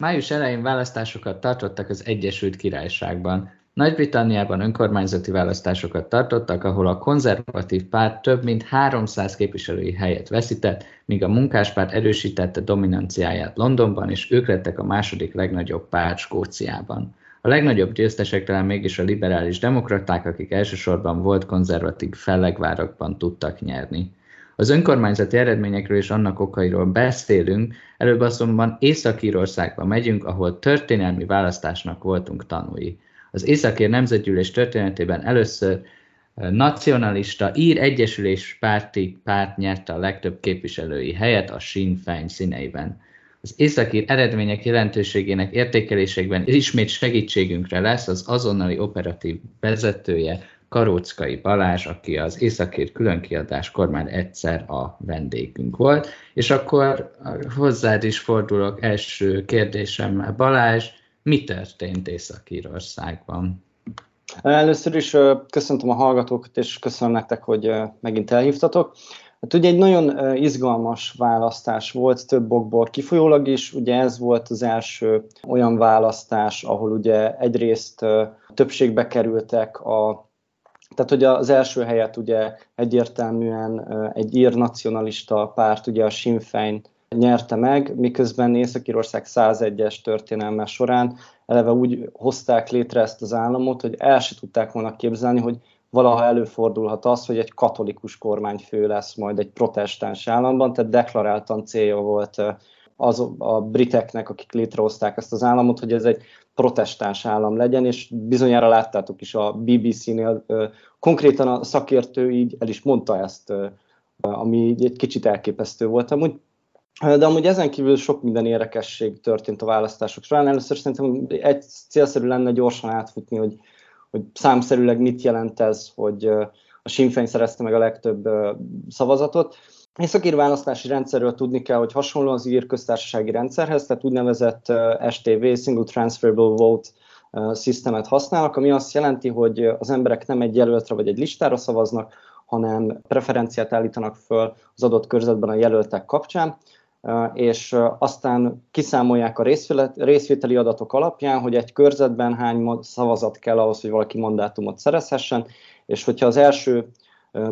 Május elején választásokat tartottak az Egyesült Királyságban. Nagy-Britanniában önkormányzati választásokat tartottak, ahol a konzervatív párt több mint 300 képviselői helyet veszített, míg a munkáspárt erősítette dominanciáját Londonban, és ők lettek a második legnagyobb párt Skóciában. A legnagyobb győztesek talán mégis a liberális demokraták, akik elsősorban volt konzervatív fellegvárakban tudtak nyerni. Az önkormányzati eredményekről és annak okairól beszélünk, előbb azonban Észak-Írországba megyünk, ahol történelmi választásnak voltunk tanúi. Az Északír Nemzetgyűlés történetében először nacionalista ír egyesülés párti párt nyerte a legtöbb képviselői helyet a Sinn Féin színeiben. Az északír eredmények jelentőségének értékelésekben ismét segítségünkre lesz az azonnali operatív vezetője, Karóckai Balázs, aki az Északír különkiadáskor már egyszer a vendégünk volt. És akkor hozzád is fordulok első kérdésem. Balázs, mi történt Észak-Írországban? Először is köszöntöm a hallgatókat, és köszönöm nektek, hogy megint elhívtatok. Hát ugye egy nagyon izgalmas választás volt több okból kifolyólag is, ugye ez volt az első olyan választás, ahol ugye egyrészt többségbe kerültek a tehát, hogy az első helyet ugye egyértelműen egy ír nacionalista párt, ugye a Sinn Féin nyerte meg, miközben Észak-Írország 101-es történelme során eleve úgy hozták létre ezt az államot, hogy el se tudták volna képzelni, hogy valaha előfordulhat az, hogy egy katolikus kormányfő lesz majd egy protestáns államban, tehát deklaráltan célja volt az a briteknek, akik létrehozták ezt az államot, hogy ez egy protestáns állam legyen, és bizonyára láttátok is a BBC-nél, konkrétan a szakértő így el is mondta ezt, ami egy kicsit elképesztő volt amúgy. De amúgy ezen kívül sok minden érdekesség történt a választások során. Először szerintem egy célszerű lenne gyorsan átfutni, hogy, hogy számszerűleg mit jelent ez, hogy a Sinn Féin szerezte meg a legtöbb szavazatot. Északír választási rendszerről tudni kell, hogy hasonló az ír köztársasági rendszerhez, tehát úgynevezett STV, Single Transferable Vote szisztemet használnak, ami azt jelenti, hogy az emberek nem egy jelöltre vagy egy listára szavaznak, hanem preferenciát állítanak föl az adott körzetben a jelöltek kapcsán, és aztán kiszámolják a részvételi adatok alapján, hogy egy körzetben hány szavazat kell ahhoz, hogy valaki mandátumot szerezhessen, és hogyha az első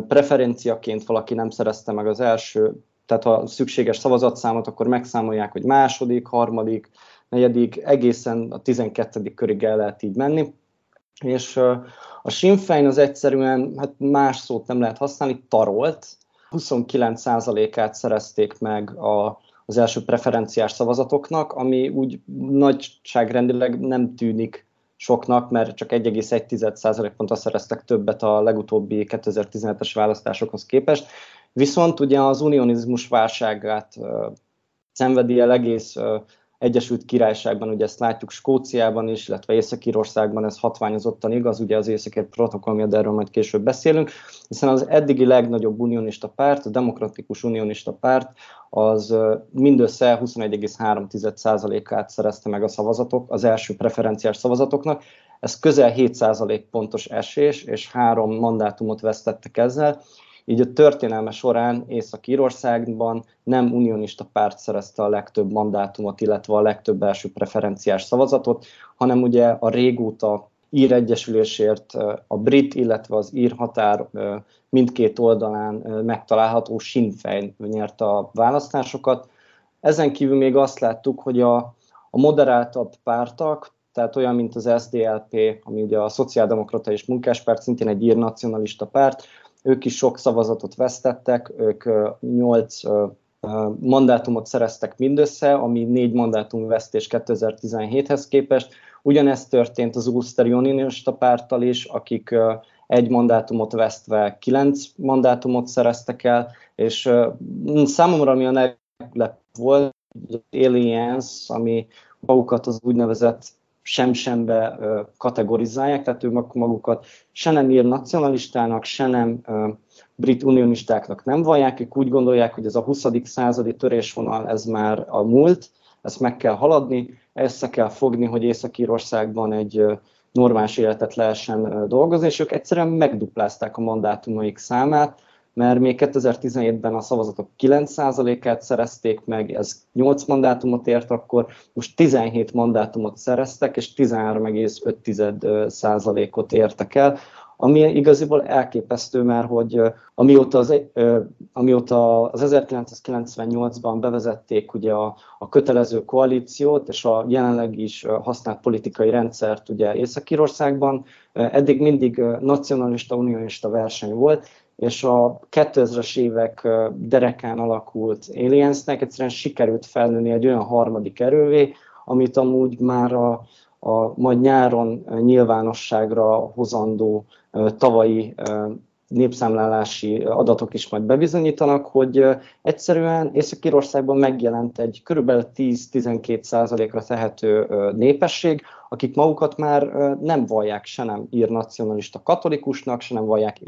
preferenciaként valaki nem szerezte meg az első, tehát a szükséges szavazatszámot, akkor megszámolják, hogy második, harmadik, negyedik, egészen a 12. körig el lehet így menni. És a Sinn Féin az egyszerűen, hát más szót nem lehet használni, tarolt. 29%-át szerezték meg a, az első preferenciás szavazatoknak, ami úgy nagyságrendileg nem tűnik soknak, mert csak 1,1% ponttal szereztek többet a legutóbbi 2017-es választásokhoz képest. Viszont ugye az unionizmus válságát szenvedi el egész Egyesült Királyságban, ugye ezt látjuk Skóciában is, illetve Észak-Írországban ez hatványozottan igaz, ugye az északír protokoll miatt erről majd később beszélünk, hiszen az eddigi legnagyobb unionista párt, a Demokratikus Unionista Párt, az mindössze 21,3%-át szerezte meg a szavazatok, az első preferenciás szavazatoknak. Ez közel 7% pontos esés, és három mandátumot vesztettek ezzel. Így a történelme során Észak-Írországban nem unionista párt szerezte a legtöbb mandátumot, illetve a legtöbb első preferenciás szavazatot, hanem ugye a régóta ír egyesülésért a brit, illetve az ír határ mindkét oldalán megtalálható Sinn Féin nyerte a választásokat. Ezen kívül még azt láttuk, hogy a, a moderáltabb pártak, tehát olyan, mint az SDLP, ami ugye a Szociáldemokrata és Munkáspárt, szintén egy ír nacionalista párt, ők is sok szavazatot vesztettek, ők nyolc mandátumot szereztek mindössze, ami négy mandátum vesztés 2017-hez képest. Ugyanezt történt az Ulster Unionista párttal is, akik egy mandátumot vesztve kilenc mandátumot szereztek el, és számomra ami a leglep volt, az Aliens, ami magukat az úgynevezett sem-sembe kategorizálják, tehát ők magukat se nem ír nacionalistának, se nem brit unionistáknak nem vallják, ők úgy gondolják, hogy ez a 20. századi törésvonal, ez már a múlt, ezt meg kell haladni, össze kell fogni, hogy Észak-Írországban egy normális életet lehessen dolgozni, és ők egyszerűen megduplázták a mandátumaik számát, mert még 2017-ben a szavazatok 9%-át szerezték meg, ez 8 mandátumot ért akkor, most 17 mandátumot szereztek, és 13,5%-ot értek el, ami igaziból elképesztő, mert hogy amióta az, amióta az 1998-ban bevezették ugye a, a kötelező koalíciót és a jelenleg is használt politikai rendszert ugye Észak-Írországban, eddig mindig nacionalista, unionista verseny volt, és a 2000-es évek derekán alakult Aliensnek egyszerűen sikerült felnőni egy olyan harmadik erővé, amit amúgy már a, a majd nyáron nyilvánosságra hozandó tavalyi népszámlálási adatok is majd bebizonyítanak, hogy egyszerűen Észak-Írországban megjelent egy körülbelül 10-12 százalékra tehető népesség, akik magukat már nem vallják se nem ír nacionalista katolikusnak, se nem vallják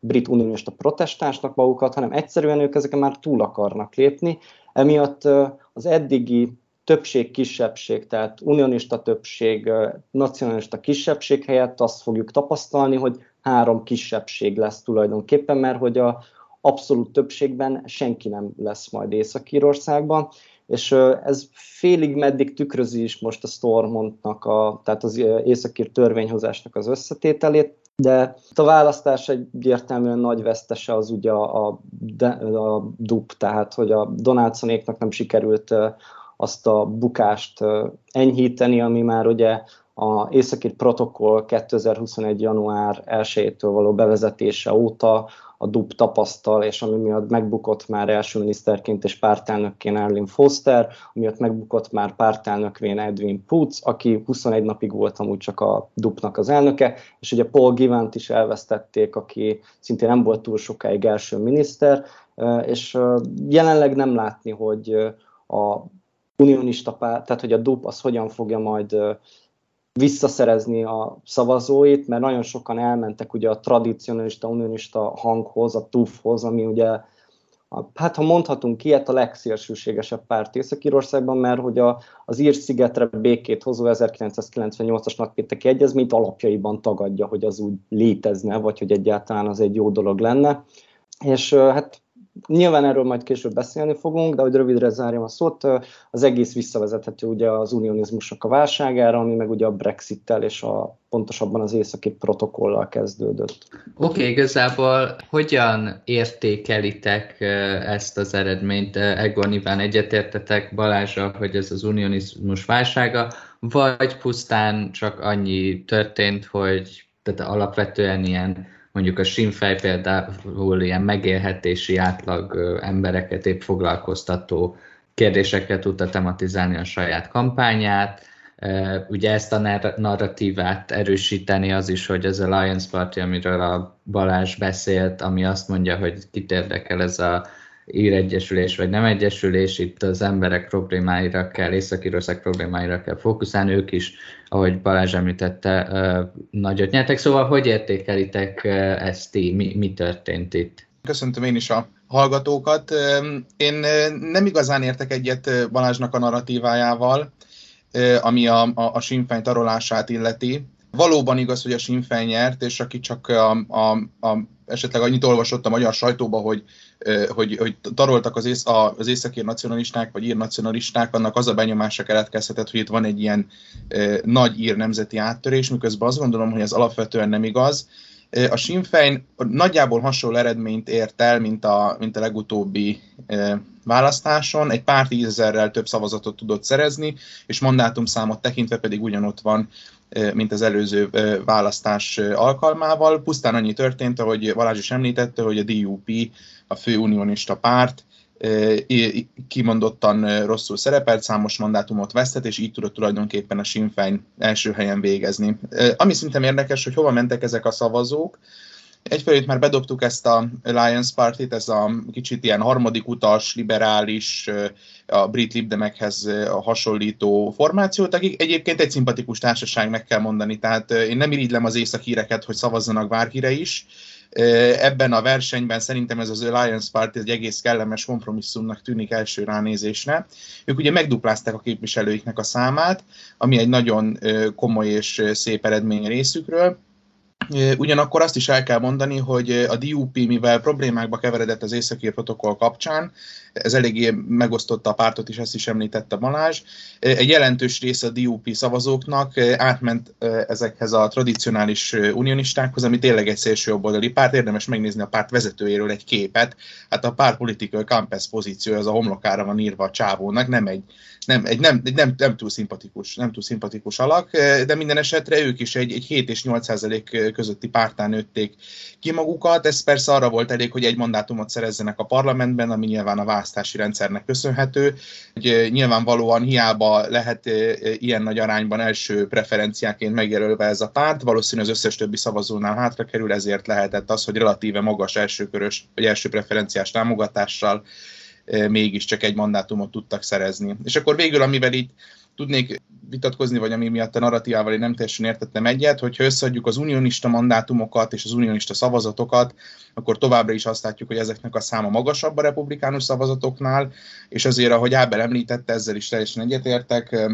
brit unionista protestánsnak magukat, hanem egyszerűen ők ezeken már túl akarnak lépni. Emiatt az eddigi többség-kisebbség, tehát unionista többség, nacionalista kisebbség helyett azt fogjuk tapasztalni, hogy három kisebbség lesz tulajdonképpen, mert hogy a abszolút többségben senki nem lesz majd Észak-Írországban, és ez félig meddig tükrözi is most a Stormontnak, a, tehát az északír törvényhozásnak az összetételét, de a választás egyértelműen nagy vesztese az ugye a, a, a DUP, tehát hogy a Donaldssonéknak nem sikerült azt a bukást enyhíteni, ami már ugye a északi protokoll 2021. január 1-től való bevezetése óta a DUP tapasztal, és ami miatt megbukott már első miniszterként és pártelnökként Erlin Foster, miatt megbukott már pártelnökvén Edwin Putz, aki 21 napig volt amúgy csak a DUP-nak az elnöke, és ugye Paul Givant is elvesztették, aki szintén nem volt túl sokáig első miniszter, és jelenleg nem látni, hogy a unionista párt, tehát hogy a DUP az hogyan fogja majd visszaszerezni a szavazóit, mert nagyon sokan elmentek ugye a tradicionalista, unionista hanghoz, a TUF-hoz, ami ugye, hát ha mondhatunk ilyet, a legszélsőségesebb párt Észak-Írországban, mert hogy a, az Ír-szigetre békét hozó 1998-as nagypénteki egyezményt alapjaiban tagadja, hogy az úgy létezne, vagy hogy egyáltalán az egy jó dolog lenne. És hát Nyilván erről majd később beszélni fogunk, de hogy rövidre zárjam a szót, az egész visszavezethető ugye az unionizmusnak a válságára, ami meg ugye a Brexit-tel és a, pontosabban az északi protokollal kezdődött. Oké, okay, igazából hogyan értékelitek ezt az eredményt? Egon nyilván egyetértetek Balázsa, hogy ez az unionizmus válsága, vagy pusztán csak annyi történt, hogy tehát alapvetően ilyen mondjuk a Sinfej például ilyen megélhetési átlag embereket épp foglalkoztató kérdésekkel tudta tematizálni a saját kampányát. Ugye ezt a narratívát erősíteni az is, hogy az Alliance Party, amiről a Balázs beszélt, ami azt mondja, hogy kit érdekel ez a ír egyesülés vagy nem egyesülés, itt az emberek problémáira kell, észak problémáira kell fókuszálni, ők is, ahogy Balázs említette, nagyot nyertek. Szóval hogy értékelitek ezt ti? Mi, mi történt itt? Köszöntöm én is a hallgatókat. Én nem igazán értek egyet Balázsnak a narratívájával, ami a, a, a Sinfein tarolását illeti. Valóban igaz, hogy a Sinfein nyert, és aki csak a, a, a, esetleg annyit olvasott a magyar sajtóba, hogy hogy, hogy taroltak az, ész, az északír nacionalisták, vagy ír nacionalisták, annak az a benyomása keletkezhetett, hogy itt van egy ilyen nagy ír nemzeti áttörés, miközben azt gondolom, hogy ez alapvetően nem igaz. A Sinn Féin nagyjából hasonló eredményt ért el, mint a, mint a legutóbbi választáson. Egy pár tízezerrel több szavazatot tudott szerezni, és mandátumszámot tekintve pedig ugyanott van, mint az előző választás alkalmával. Pusztán annyi történt, ahogy Valázs is említette, hogy a DUP, a fő unionista párt, kimondottan rosszul szerepelt, számos mandátumot vesztett, és így tudott tulajdonképpen a Sinn Féin első helyen végezni. Ami szintén érdekes, hogy hova mentek ezek a szavazók, Egyfelől itt már bedobtuk ezt a Alliance Party-t, ez a kicsit ilyen harmadik utas, liberális, a brit libdemekhez hasonlító formációt, akik egyébként egy szimpatikus társaság, meg kell mondani. Tehát én nem irigylem az északíreket, hogy szavazzanak bárkire is, Ebben a versenyben szerintem ez az Alliance Party egy egész kellemes kompromisszumnak tűnik első ránézésre. Ők ugye megduplázták a képviselőiknek a számát, ami egy nagyon komoly és szép eredmény részükről Ugyanakkor azt is el kell mondani, hogy a DUP, mivel problémákba keveredett az északi protokoll kapcsán, ez eléggé megosztotta a pártot is, ezt is említette Balázs, egy jelentős része a DUP szavazóknak átment ezekhez a tradicionális unionistákhoz, ami tényleg egy szélső jobboldali párt, érdemes megnézni a párt vezetőjéről egy képet, hát a párt politikai campus pozíció, az a homlokára van írva a csávónak, nem egy, nem, egy nem, egy nem, nem, túl szimpatikus, nem túl szimpatikus alak, de minden esetre ők is egy, egy 7 és 8 százalék közötti pártán nőtték ki magukat. Ez persze arra volt elég, hogy egy mandátumot szerezzenek a parlamentben, ami nyilván a választási rendszernek köszönhető. Hogy nyilvánvalóan hiába lehet ilyen nagy arányban első preferenciáként megjelölve ez a párt, valószínűleg az összes többi szavazónál hátra kerül, ezért lehetett az, hogy relatíve magas elsőkörös vagy első preferenciás támogatással mégiscsak egy mandátumot tudtak szerezni. És akkor végül, amivel itt tudnék vitatkozni, vagy ami miatt a narratívával én nem teljesen értettem egyet, hogyha összeadjuk az unionista mandátumokat és az unionista szavazatokat, akkor továbbra is azt látjuk, hogy ezeknek a száma magasabb a republikánus szavazatoknál, és azért, ahogy Ábel említette, ezzel is teljesen egyetértek,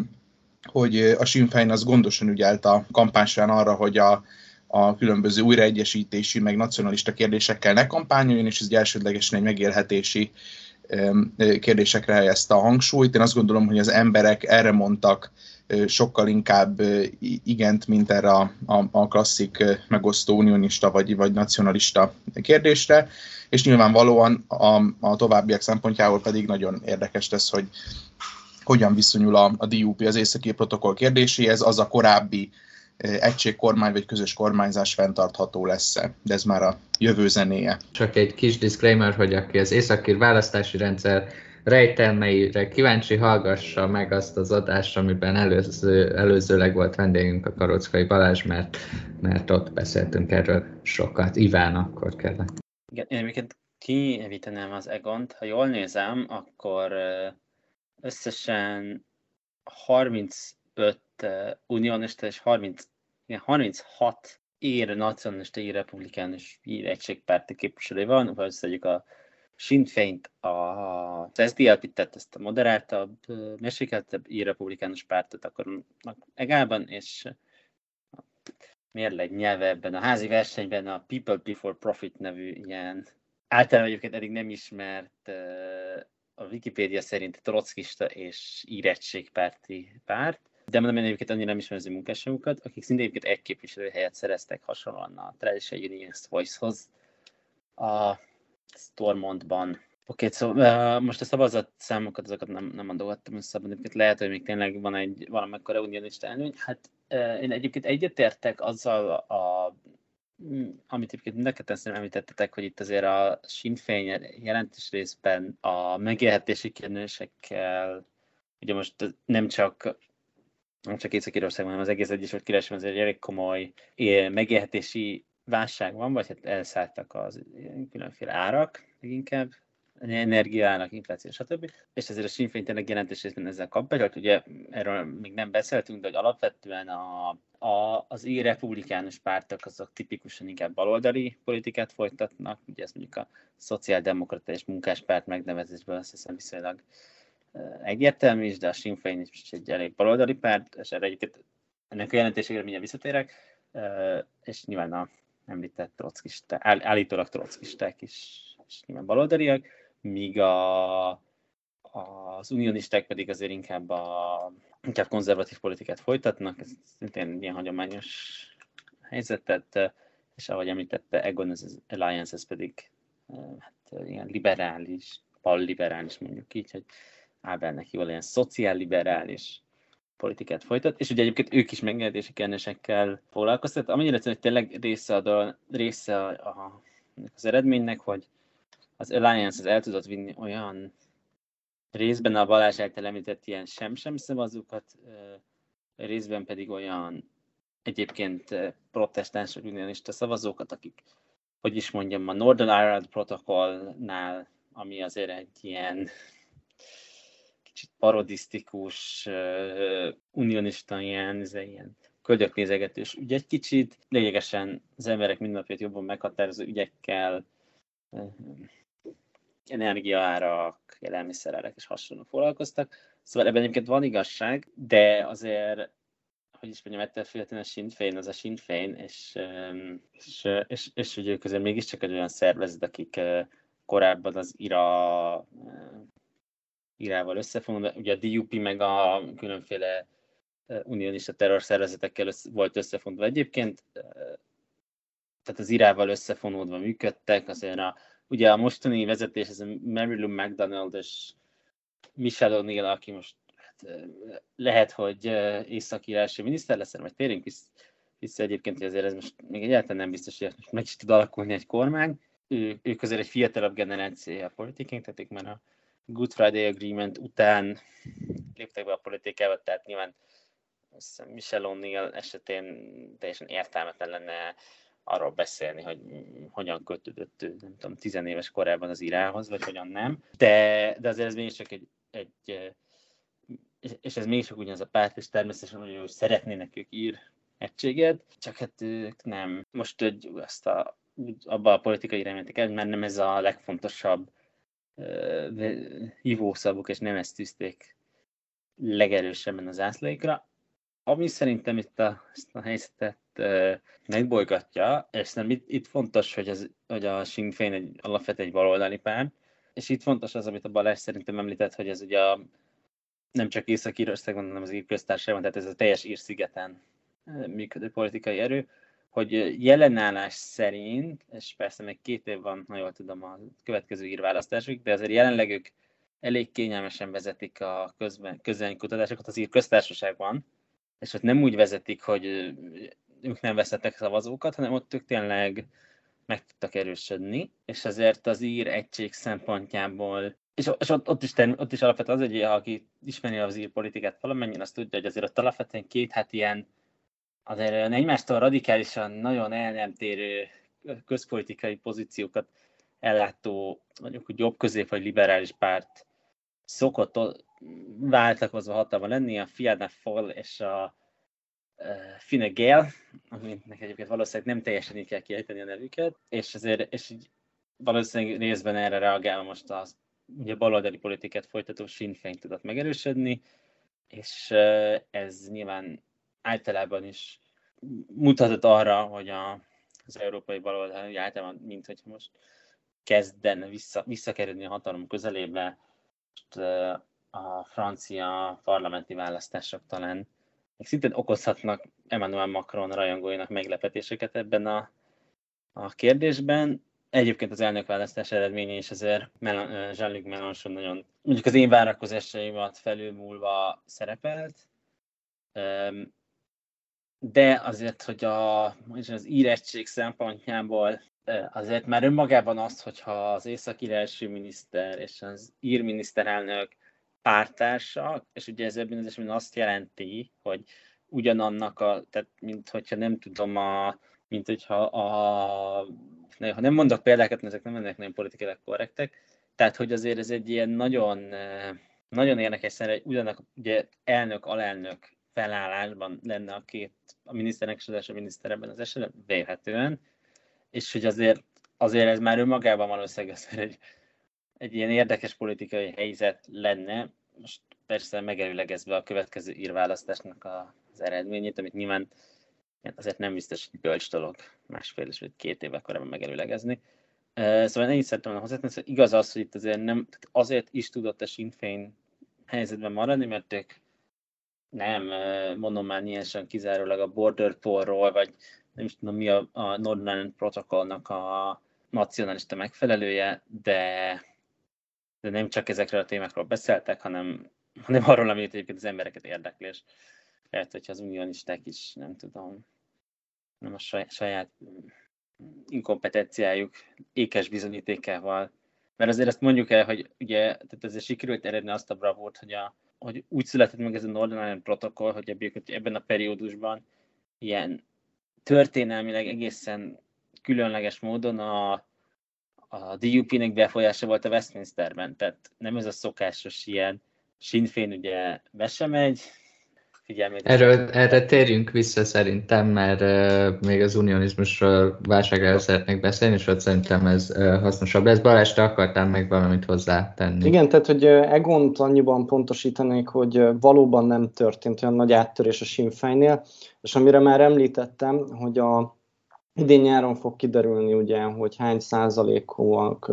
hogy a Sinn Féin az gondosan ügyelt a kampány arra, hogy a, a különböző újraegyesítési, meg nacionalista kérdésekkel ne kampányoljon, és ez elsődlegesen egy megélhetési kérdésekre helyezte a hangsúlyt. Én azt gondolom, hogy az emberek erre mondtak sokkal inkább igent, mint erre a, a, a klasszik megosztó unionista vagy, vagy nacionalista kérdésre, és nyilvánvalóan a, a továbbiak szempontjából pedig nagyon érdekes lesz, hogy hogyan viszonyul a, a DUP az északi protokoll kérdéséhez, az a korábbi egységkormány vagy közös kormányzás fenntartható lesz-e, de ez már a jövő zenéje. Csak egy kis disclaimer, hogy aki az északír választási rendszer rejtelmeire kíváncsi, hallgassa meg azt az adást, amiben előző, előzőleg volt vendégünk a Karockai Balázs, mert, mert ott beszéltünk erről sokat. Iván akkor kellett. Igen, én egyébként kivíteném az Egont. Ha jól nézem, akkor összesen 35 unionista és 30, igen, 36 ír nacionalista, ír republikánus, ír egységpárti képviselő van, ha összeadjuk a Sinn Féint, az SDLP tett ezt a moderáltabb, mérsékeltebb republikánus pártot, akkor egálban, és mérleg nyelve ebben a házi versenyben a People Before Profit nevű ilyen általában egyébként eddig nem ismert a Wikipédia szerint trockista és írettségpárti párt, de mondom, én egyébként annyira nem ismerem az munkásságukat, akik szinte egyébként egy képviselő helyet szereztek hasonlóan a Traditional Unionist Voice-hoz. A Stormontban. Oké, okay, szóval uh, most a szavazat számokat, azokat nem, nem adogattam össze, egyébként lehet, hogy még tényleg van egy valamekkora unionista előny. Hát uh, én egyébként egyetértek azzal a amit egyébként mind a ketten említettetek, hogy itt azért a Sinn Féin jelentős részben a megélhetési kérdésekkel, ugye most nem csak nem csak Észak-Írországban, hanem az egész Egyesült Királyságban azért elég komoly megélhetési válság van, vagy hát elszálltak az különféle árak leginkább, energiának, infláció, stb. És ezért a Sinn Féin tényleg jelentős részben ezzel kap be, ugye erről még nem beszéltünk, de hogy alapvetően a, a, az ír republikánus pártok azok tipikusan inkább baloldali politikát folytatnak, ugye ez mondjuk a szociáldemokrata és munkáspárt megnevezésből azt hiszem viszonylag egyértelmű is, de a Sinn Féin is egy elég baloldali párt, és erre egyébként ennek a jelentésére mindjárt visszatérek, és nyilván a említett trockisták, állítólag trockisták is, is nyilván baloldaliak, míg a, az unionisták pedig azért inkább, a, inkább konzervatív politikát folytatnak, ez szintén ilyen hagyományos helyzetet, és ahogy említette, Egon Alliance, ez pedig hát, ilyen liberális, balliberális mondjuk így, hogy Ábelnek jól ilyen szociálliberális politikát folytat, és ugye egyébként ők is megengedési kérdésekkel foglalkoztat, amennyire hogy tényleg része, a, része a, a, az eredménynek, hogy az Alliance az el tudott vinni olyan részben a Balázs által említett ilyen sem-sem szavazókat, részben pedig olyan egyébként protestáns vagy unionista szavazókat, akik, hogy is mondjam, a Northern Ireland protokollnál, ami azért egy ilyen kicsit parodisztikus, unionista ilyen, ilyen köldöknézegetős ügy egy kicsit, lényegesen az emberek mindennapját jobban meghatározó ügyekkel, energiaárak, élelmiszerárak és hasonló foglalkoztak. Szóval ebben egyébként van igazság, de azért hogy is mondjam, ettől függetlenül a Sinn Féin az a Sinn Féin, és, és, és, és hogy ők közül mégiscsak egy olyan szervezet, akik korábban az IRA irával összefonódva, ugye a DUP meg a különféle unionista terrorszervezetekkel volt összefonódva egyébként, tehát az irával összefonódva működtek, azért a, ugye a mostani vezetés, ez a Mary Lou McDonald és Michelle O'Neill, aki most hát, lehet, hogy észak miniszter lesz, vagy térjünk vissza, egyébként, hogy azért ez most még egyáltalán nem biztos, hogy meg is tud alakulni egy kormány. Ő, ők azért egy fiatalabb generációja a politikénk, tehát már a Good Friday Agreement után léptek be a politikába, tehát nyilván Michel O'Neill esetén teljesen értelmetlen lenne arról beszélni, hogy hogyan kötődött ő, nem tudom, tizenéves korában az irához, vagy hogyan nem. De, de azért ez mégiscsak egy, egy és ez mégiscsak ugyanaz a párt, és természetesen hogy szeretnének ők ír egységet, csak hát ők nem. Most hogy azt a, abba a politikai iránymentek el, mert nem ez a legfontosabb hívószavuk, és nem ezt tűzték legerősebben az ászlaikra. Ami szerintem itt a, ezt a helyzetet uh, megbolygatja, és nem itt, itt fontos, hogy, az, hogy a Sinn Féin egy, alapvetően egy baloldali pár, és itt fontos az, amit a Balázs szerintem említett, hogy ez ugye a, nem csak Észak-Írországban, hanem az Ír-köztársaságban, tehát ez a teljes Ír-szigeten működő politikai erő, hogy jelenállás szerint, és persze még két év van, ha jól tudom, a következő írválasztásig, de azért jelenleg ők elég kényelmesen vezetik a közben, kutatásokat az ír köztársaságban, és ott nem úgy vezetik, hogy ők nem veszettek szavazókat, hanem ott ők tényleg meg tudtak erősödni, és azért az ír egység szempontjából és, és ott, ott, is, ott is alapvetően az, hogy aki ismeri az ír politikát valamennyien, azt tudja, hogy azért ott alapvetően két hát ilyen azért egymástól radikálisan nagyon el nem térő közpolitikai pozíciókat ellátó, mondjuk, hogy jobb közép vagy liberális párt szokott váltakozva hatalma lenni, a Fianna Fáil és a Fine Gael, aminek egyébként valószínűleg nem teljesen így kell kiejteni a nevüket, és azért és így valószínűleg részben erre reagálva most az ugye baloldali politikát folytató Sinn Féin tudott megerősödni, és ez nyilván általában is mutatott arra, hogy a, az európai baloldal általában, mint hogy most kezden vissza, visszakerülni a hatalom közelébe, most a francia parlamenti választások talán még szintén okozhatnak Emmanuel Macron rajongóinak meglepetéseket ebben a, a kérdésben. Egyébként az elnökválasztás eredménye is azért Jean-Luc Mélenchon nagyon, mondjuk az én várakozásaimat felülmúlva szerepelt, de azért, hogy a, az írettség szempontjából azért már önmagában azt, hogyha az északi miniszter és az ír miniszterelnök pártársak, és ugye ez ebben az azt jelenti, hogy ugyanannak a, tehát mint hogyha nem tudom, a, mint hogyha a, ha nem mondok példákat, ezek nem ennek nagyon politikailag korrektek, tehát hogy azért ez egy ilyen nagyon, nagyon érdekes szerint, ugyanak ugye elnök, alelnök felállásban lenne a két, a miniszternek és a miniszter ebben az esetben, vélhetően, és hogy azért, azért ez már önmagában valószínűleg egy, egy ilyen érdekes politikai helyzet lenne, most persze megerőlegezve a következő írválasztásnak az eredményét, amit nyilván azért nem biztos, hogy bölcs dolog másfél és vagy két éve korábban megerőlegezni. Szóval ennyit szerettem volna hozzátenni, szóval igaz az, hogy itt azért nem, azért is tudott a Sinn Féin helyzetben maradni, mert ők nem, mondom már nyilván kizárólag a Border Paul-ról, vagy nem is tudom mi a, a Northern Ireland protokollnak a nacionalista megfelelője, de, de nem csak ezekről a témákról beszéltek, hanem, hanem arról, amit egyébként az embereket érdekli, és lehet, hogyha az unionisták is, nem tudom, nem a saját, saját inkompetenciájuk ékes bizonyítékával. Mert azért ezt mondjuk el, hogy ugye, tehát ezért sikerült eredni azt a bravúrt, hogy, a, hogy úgy született meg ez a Northern Ireland protokoll, hogy ebben a periódusban ilyen történelmileg egészen különleges módon a, a DUP-nek befolyása volt a Westminsterben, tehát nem ez a szokásos ilyen Sinn Féin ugye be figyelmét. Erről, erre térjünk vissza szerintem, mert uh, még az unionizmusról válságról szeretnék beszélni, és ott szerintem ez uh, hasznosabb lesz. Balázs, te akartál meg valamit hozzátenni? Igen, tehát hogy Egont annyiban pontosítanék, hogy valóban nem történt olyan nagy áttörés a Sinfejnél, és amire már említettem, hogy a Idén nyáron fog kiderülni, ugye, hogy hány százalékúak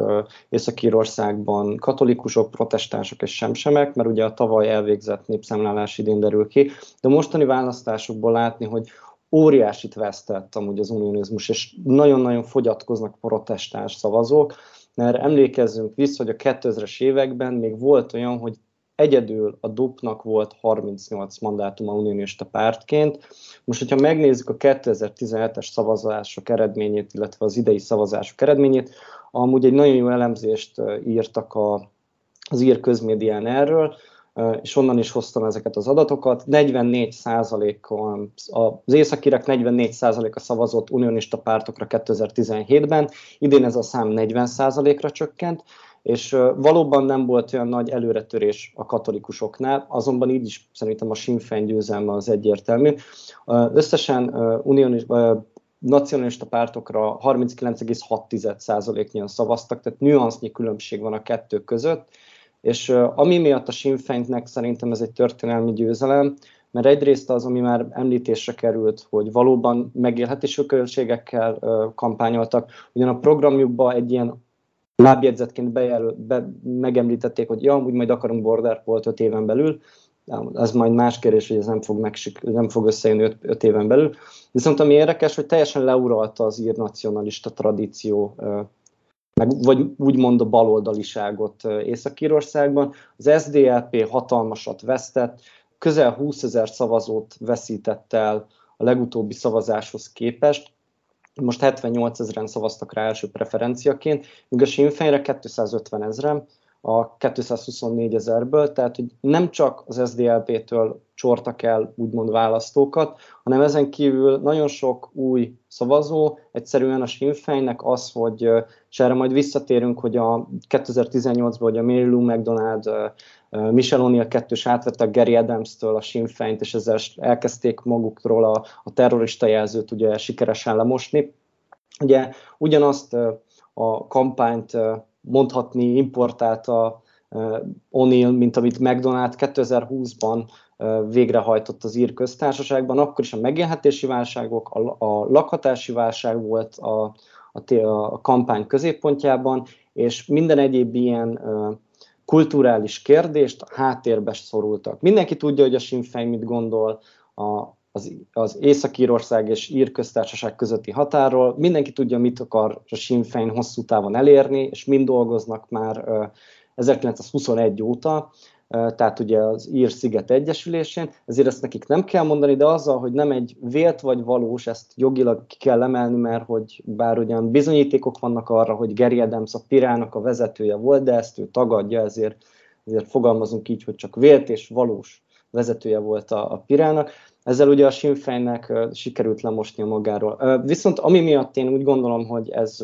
Észak-Írországban katolikusok, protestánsok és semsemek, mert ugye a tavaly elvégzett népszámlálás idén derül ki, de mostani választásokból látni, hogy óriásit vesztett amúgy az unionizmus, és nagyon-nagyon fogyatkoznak protestáns szavazók, mert emlékezzünk vissza, hogy a 2000-es években még volt olyan, hogy egyedül a DUP-nak volt 38 mandátum a unionista pártként. Most, hogyha megnézzük a 2017-es szavazások eredményét, illetve az idei szavazások eredményét, amúgy egy nagyon jó elemzést írtak a, az ír közmédián erről, és onnan is hoztam ezeket az adatokat. 44% az északírek 44% a szavazott unionista pártokra 2017-ben, idén ez a szám 40 ra csökkent, és valóban nem volt olyan nagy előretörés a katolikusoknál, azonban így is szerintem a Sinn Féin győzelme az egyértelmű. Összesen unionis, nacionalista pártokra 39,6%-nyian szavaztak, tehát nüansznyi különbség van a kettő között, és ami miatt a Sinn Féinnek szerintem ez egy történelmi győzelem, mert egyrészt az, ami már említésre került, hogy valóban megélhetési költségekkel kampányoltak, ugyan a programjukban egy ilyen lábjegyzetként bejelöl, be, megemlítették, hogy ja, úgy majd akarunk border volt öt éven belül, ez majd más kérdés, hogy ez nem fog, megsik, nem fog összejönni öt, öt éven belül. Viszont ami érdekes, hogy teljesen leuralta az ír nacionalista tradíció, meg, vagy úgymond a baloldaliságot Észak-Írországban. Az SDLP hatalmasat vesztett, közel 20 ezer szavazót veszített el a legutóbbi szavazáshoz képest, most 78 ezeren szavaztak rá első preferenciaként, míg a Sinn Féinre 250 ezeren, a 224 ezerből, tehát hogy nem csak az SDLP-től csortak el úgymond választókat, hanem ezen kívül nagyon sok új szavazó, egyszerűen a Sinn Féinnek az, hogy, és erre majd visszatérünk, hogy a 2018-ban, hogy a Mary Lou McDonald Michel O'Neill kettős átvette Gary Adams-től a Sinn Féint, és ezzel elkezdték magukról a, a terrorista jelzőt ugye sikeresen lemosni. Ugye ugyanazt a kampányt mondhatni importálta O'Neill, mint amit McDonald 2020-ban végrehajtott az ír köztársaságban, akkor is a megélhetési válságok, a, a lakhatási válság volt a, a, a kampány középpontjában, és minden egyéb ilyen kulturális kérdést háttérbe szorultak. Mindenki tudja, hogy a Sinn Féin mit gondol a, az, az Észak-Írország és Ír köztársaság közötti határól. Mindenki tudja, mit akar a Sinn Féin hosszú távon elérni, és mind dolgoznak már 1921 óta, tehát ugye az Ír Sziget Egyesülésén, ezért ezt nekik nem kell mondani, de azzal, hogy nem egy vélt vagy valós, ezt jogilag ki kell emelni, mert hogy bár ugyan bizonyítékok vannak arra, hogy Gary Adams a Pirának a vezetője volt, de ezt ő tagadja, ezért, ezért fogalmazunk így, hogy csak vélt és valós vezetője volt a, a Pirának. Ezzel ugye a Sinn Féinnek sikerült lemosni magáról. Viszont ami miatt én úgy gondolom, hogy ez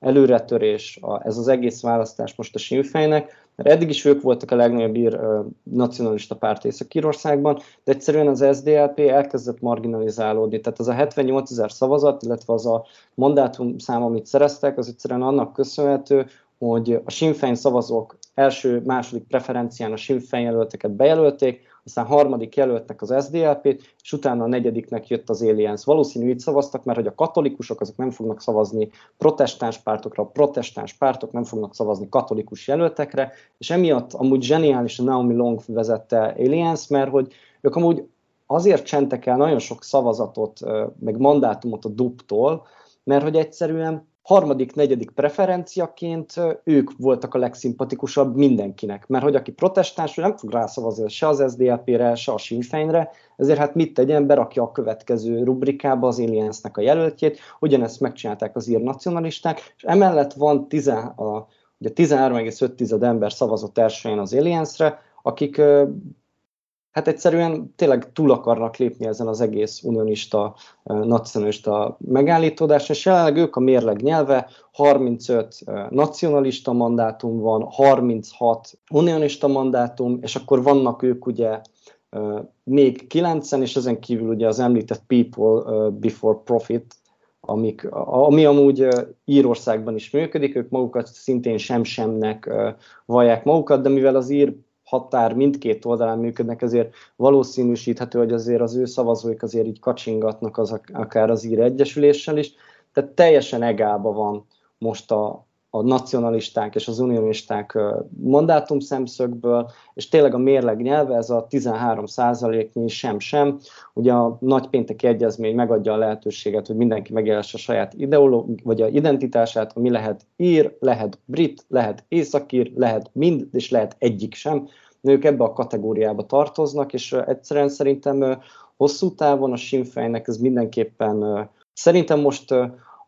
előretörés, ez az egész választás most a Sinn Féinnek, mert eddig is ők voltak a legnagyobb ír nacionalista párt Észak-Írországban, de egyszerűen az SDLP elkezdett marginalizálódni. Tehát az a 78 ezer szavazat, illetve az a mandátum szám, amit szereztek, az egyszerűen annak köszönhető, hogy a Sinn Féin szavazók első, második preferencián a Sinn Féin jelölteket bejelölték, aztán harmadik jelöltnek az SDLP-t, és utána a negyediknek jött az Alliance. Valószínű így szavaztak, mert hogy a katolikusok azok nem fognak szavazni protestáns pártokra, a protestáns pártok nem fognak szavazni katolikus jelöltekre, és emiatt amúgy zseniális a Naomi Long vezette Alliance, mert hogy ők amúgy azért csentek el nagyon sok szavazatot, meg mandátumot a duptól, mert hogy egyszerűen harmadik, negyedik preferenciaként ők voltak a legszimpatikusabb mindenkinek, mert hogy aki protestáns, nem fog rászavazni se az SDLP-re, se a Sinn ezért hát mit tegyen, berakja a következő rubrikába az Alliance-nek a jelöltjét, ugyanezt megcsinálták az ír nacionalisták, és emellett van 10, a, ugye 13,5 ember szavazott elsőjén az Alliance-re, akik hát egyszerűen tényleg túl akarnak lépni ezen az egész unionista, nacionalista megállítódáson, és jelenleg ők a mérleg nyelve, 35 nacionalista mandátum van, 36 unionista mandátum, és akkor vannak ők ugye még kilencen, és ezen kívül ugye az említett People Before Profit, amik, ami amúgy Írországban is működik, ők magukat szintén sem-semnek vallják magukat, de mivel az ír határ mindkét oldalán működnek, ezért valószínűsíthető, hogy azért az ő szavazóik azért így kacsingatnak az, akár az ír egyesüléssel is, tehát teljesen egába van most a, a nacionalisták és az unionisták mandátum szemszögből, és tényleg a mérleg nyelve, ez a 13 százaléknyi sem-sem, ugye a nagypénteki egyezmény megadja a lehetőséget, hogy mindenki megjelesse a saját ideológ, vagy a identitását, ami lehet ír, lehet brit, lehet északír, lehet mind, és lehet egyik sem. Ők ebbe a kategóriába tartoznak, és egyszerűen szerintem hosszú távon a Sinfejnek ez mindenképpen Szerintem most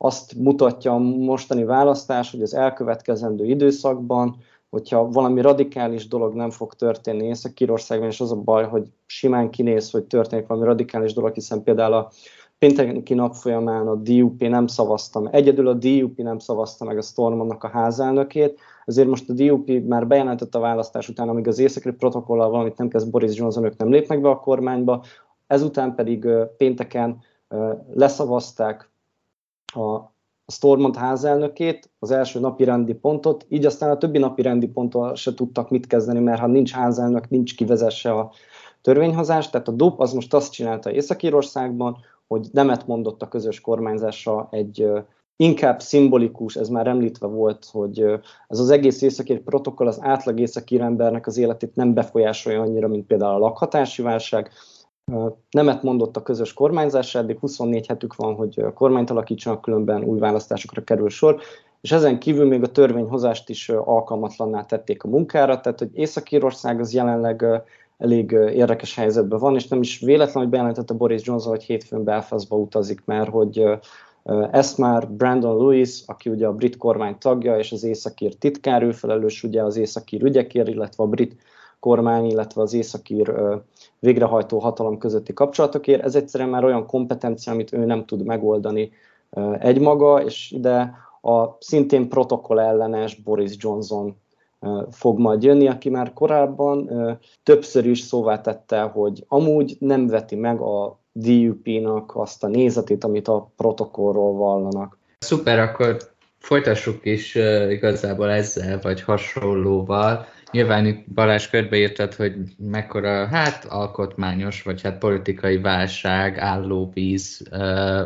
azt mutatja a mostani választás, hogy az elkövetkezendő időszakban, hogyha valami radikális dolog nem fog történni Észak-Írországban, és az a baj, hogy simán kinéz, hogy történik valami radikális dolog, hiszen például a pénteki nap folyamán a DUP nem szavaztam, egyedül a DUP nem szavazta meg a Stormonnak a házelnökét, ezért most a DUP már bejelentette a választás után, amíg az északri protokollal valamit nem kezd Boris Johnson, ők nem lépnek be a kormányba, ezután pedig pénteken leszavazták a, a Stormont házelnökét, az első napi rendi pontot, így aztán a többi napi rendi ponttal se tudtak mit kezdeni, mert ha nincs házelnök, nincs kivezesse a törvényhozás, tehát a DOP az most azt csinálta Észak-Írországban, hogy nemet mondott a közös kormányzásra egy inkább szimbolikus, ez már említve volt, hogy ez az egész északír protokoll az átlag északír embernek az életét nem befolyásolja annyira, mint például a lakhatási válság, Nemet mondott a közös kormányzás, eddig 24 hetük van, hogy kormányt alakítsanak, különben új választásokra kerül sor, és ezen kívül még a törvényhozást is alkalmatlanná tették a munkára, tehát hogy Észak-Írország az jelenleg elég érdekes helyzetben van, és nem is véletlen, hogy bejelentette Boris Johnson, hogy hétfőn Belfastba utazik, mert hogy ezt már Brandon Lewis, aki ugye a brit kormány tagja, és az északír titkár, ő felelős ugye az északír ügyekért, illetve a brit kormány, illetve az északír végrehajtó hatalom közötti kapcsolatokért. Ez egyszerűen már olyan kompetencia, amit ő nem tud megoldani egymaga, és ide a szintén protokoll ellenes Boris Johnson fog majd jönni, aki már korábban többször is szóvá tette, hogy amúgy nem veti meg a DUP-nak azt a nézetét, amit a protokollról vallanak. Szuper, akkor folytassuk is igazából ezzel, vagy hasonlóval. Nyilván itt Balázs körbeírtad, hogy mekkora, hát alkotmányos, vagy hát politikai válság, állóvíz uh,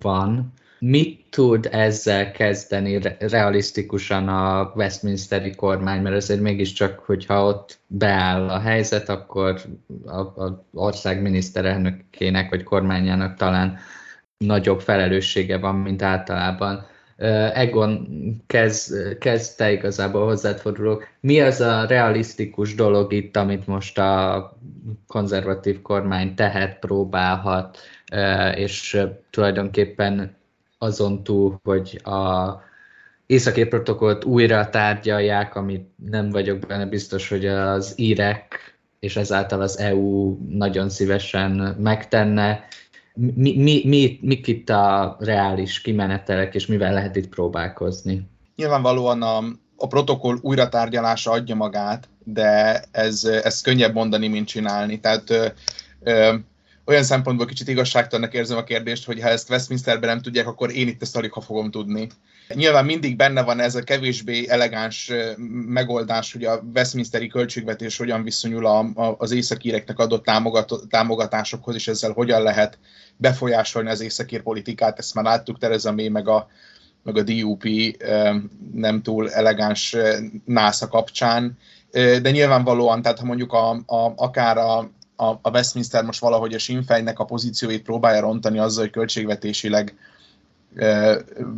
van. Mit tud ezzel kezdeni realisztikusan a Westminsteri kormány, mert azért mégiscsak, hogyha ott beáll a helyzet, akkor az ország miniszterelnökének vagy kormányának talán nagyobb felelőssége van, mint általában. Egon, kezd, kezd te igazából hozzád fordulok. Mi az a realisztikus dolog itt, amit most a konzervatív kormány tehet, próbálhat, és tulajdonképpen azon túl, hogy a északi protokollt újra tárgyalják, amit nem vagyok benne biztos, hogy az írek és ezáltal az EU nagyon szívesen megtenne, mi, mi, mi, mik itt a reális kimenetelek, és mivel lehet itt próbálkozni? Nyilvánvalóan a, a protokoll újratárgyalása adja magát, de ez, ez könnyebb mondani, mint csinálni. Tehát ö, ö, olyan szempontból kicsit igazságtalannak érzem a kérdést, hogy ha ezt Westminsterben nem tudják, akkor én itt ezt alig ha fogom tudni. Nyilván mindig benne van ez a kevésbé elegáns megoldás, hogy a Westminsteri költségvetés hogyan viszonyul a, a, az északíreknek adott támogat, támogatásokhoz, és ezzel hogyan lehet befolyásolni az északír politikát. Ezt már láttuk Tereza May meg a, meg a DUP nem túl elegáns NASA kapcsán, de nyilvánvalóan, tehát ha mondjuk a, a, akár a, a, Westminster most valahogy a Sinfejnek a pozícióit próbálja rontani azzal, hogy költségvetésileg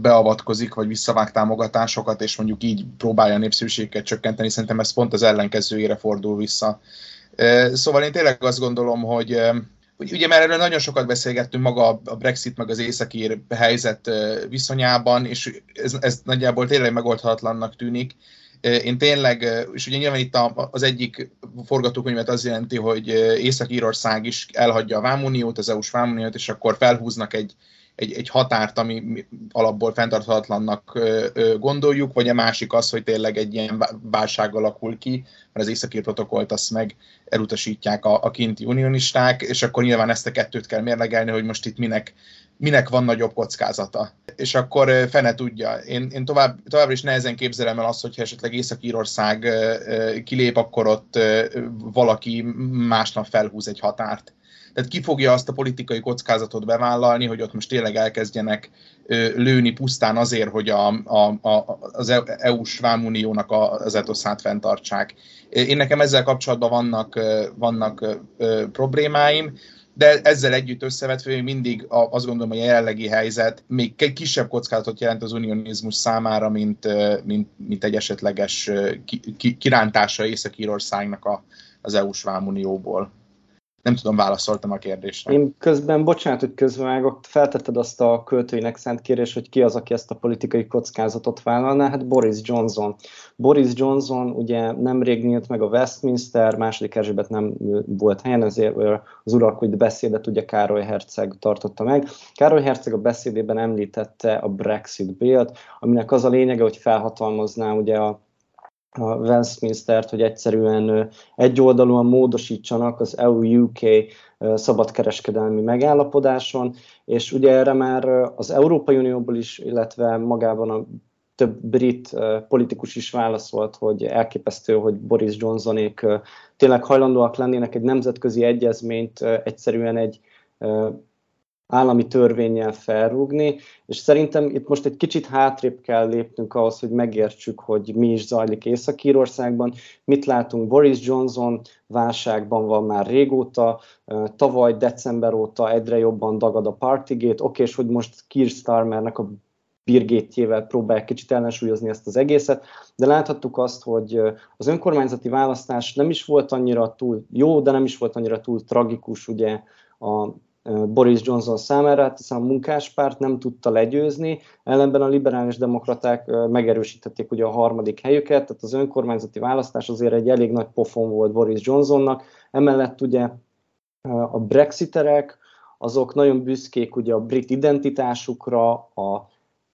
beavatkozik, vagy visszavág támogatásokat, és mondjuk így próbálja a népszerűséget csökkenteni, szerintem ez pont az ellenkezőjére fordul vissza. Szóval én tényleg azt gondolom, hogy ugye már erről nagyon sokat beszélgettünk maga a Brexit meg az északír helyzet viszonyában, és ez, ez nagyjából tényleg megoldhatatlannak tűnik. Én tényleg, és ugye nyilván itt az egyik forgatókönyvet az jelenti, hogy Észak-Írország is elhagyja a Vámuniót, az EU-s Vámuniót, és akkor felhúznak egy, egy, egy határt, ami alapból fenntarthatatlannak gondoljuk, vagy a másik az, hogy tényleg egy ilyen válság alakul ki, mert az északi protokollt azt meg elutasítják a, a kinti unionisták, és akkor nyilván ezt a kettőt kell mérlegelni, hogy most itt minek, minek van nagyobb kockázata. És akkor fene tudja. Én, én tovább, továbbra is nehezen képzelem el azt, hogyha esetleg Észak-Írország kilép, akkor ott valaki másnap felhúz egy határt. Tehát ki fogja azt a politikai kockázatot bevállalni, hogy ott most tényleg elkezdjenek lőni pusztán azért, hogy a, a, a, az EU-s vámuniónak az etoszát fenntartsák. Én nekem ezzel kapcsolatban vannak, vannak problémáim, de ezzel együtt összevetve még mindig azt gondolom, hogy a jelenlegi helyzet még kisebb kockázatot jelent az unionizmus számára, mint, mint, mint egy esetleges kirántása Észak-Írországnak az EU-s vámunióból. Nem tudom, válaszoltam a kérdésre. Én közben, bocsánat, hogy közvágok, feltetted azt a költőinek szent kérés, hogy ki az, aki ezt a politikai kockázatot vállalná, hát Boris Johnson. Boris Johnson ugye nemrég nyílt meg a Westminster, második Erzsébet nem volt helyen, ezért az uralkodó beszédet ugye Károly Herceg tartotta meg. Károly Herceg a beszédében említette a Brexit bélt, aminek az a lényege, hogy felhatalmazná ugye a a Westminster-t, hogy egyszerűen egyoldalúan módosítsanak az EU-UK szabadkereskedelmi megállapodáson, és ugye erre már az Európai Unióból is, illetve magában a több brit politikus is válaszolt, hogy elképesztő, hogy Boris Johnsonék tényleg hajlandóak lennének egy nemzetközi egyezményt egyszerűen egy állami törvényel felrúgni, és szerintem itt most egy kicsit hátrébb kell lépnünk ahhoz, hogy megértsük, hogy mi is zajlik Észak-Írországban. Mit látunk? Boris Johnson válságban van már régóta, tavaly december óta egyre jobban dagad a Partygate, oké, és hogy most Keir Starmernek a birgétjével próbálják kicsit ellensúlyozni ezt az egészet, de láthattuk azt, hogy az önkormányzati választás nem is volt annyira túl jó, de nem is volt annyira túl tragikus ugye a Boris Johnson számára, hát hiszen a munkáspárt nem tudta legyőzni, ellenben a liberális demokraták megerősítették ugye a harmadik helyüket, tehát az önkormányzati választás azért egy elég nagy pofon volt Boris Johnsonnak, emellett ugye a brexiterek, azok nagyon büszkék ugye a brit identitásukra, a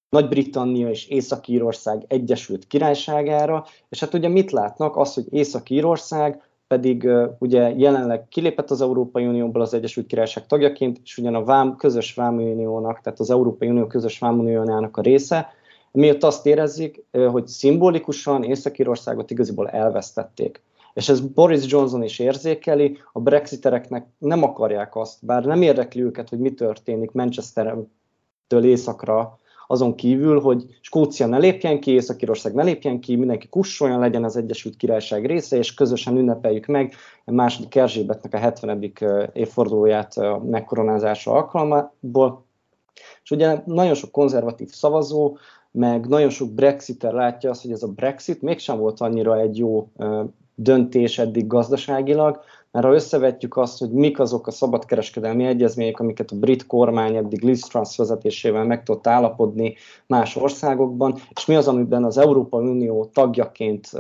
nagy-Britannia és Észak-Írország Egyesült Királyságára, és hát ugye mit látnak? Az, hogy Észak-Írország pedig ugye jelenleg kilépett az Európai Unióból az Egyesült Királyság tagjaként, és ugyan a vám, közös vámuniónak, tehát az Európai Unió közös vámuniójának a része, miatt azt érezzük, hogy szimbolikusan Észak-Írországot igaziból elvesztették. És ez Boris Johnson is érzékeli, a brexitereknek nem akarják azt, bár nem érdekli őket, hogy mi történik Manchestertől északra, azon kívül, hogy Skócia ne lépjen ki, Észak-Írország ne lépjen ki, mindenki kussoljon, legyen az Egyesült Királyság része, és közösen ünnepeljük meg a második Erzsébetnek a 70. évfordulóját megkoronázása alkalmából. És ugye nagyon sok konzervatív szavazó, meg nagyon sok Brexiter látja azt, hogy ez a Brexit mégsem volt annyira egy jó döntés eddig gazdaságilag, mert ha összevetjük azt, hogy mik azok a szabadkereskedelmi egyezmények, amiket a brit kormány eddig Liz Truss vezetésével meg tudott állapodni más országokban, és mi az, amiben az Európai Unió tagjaként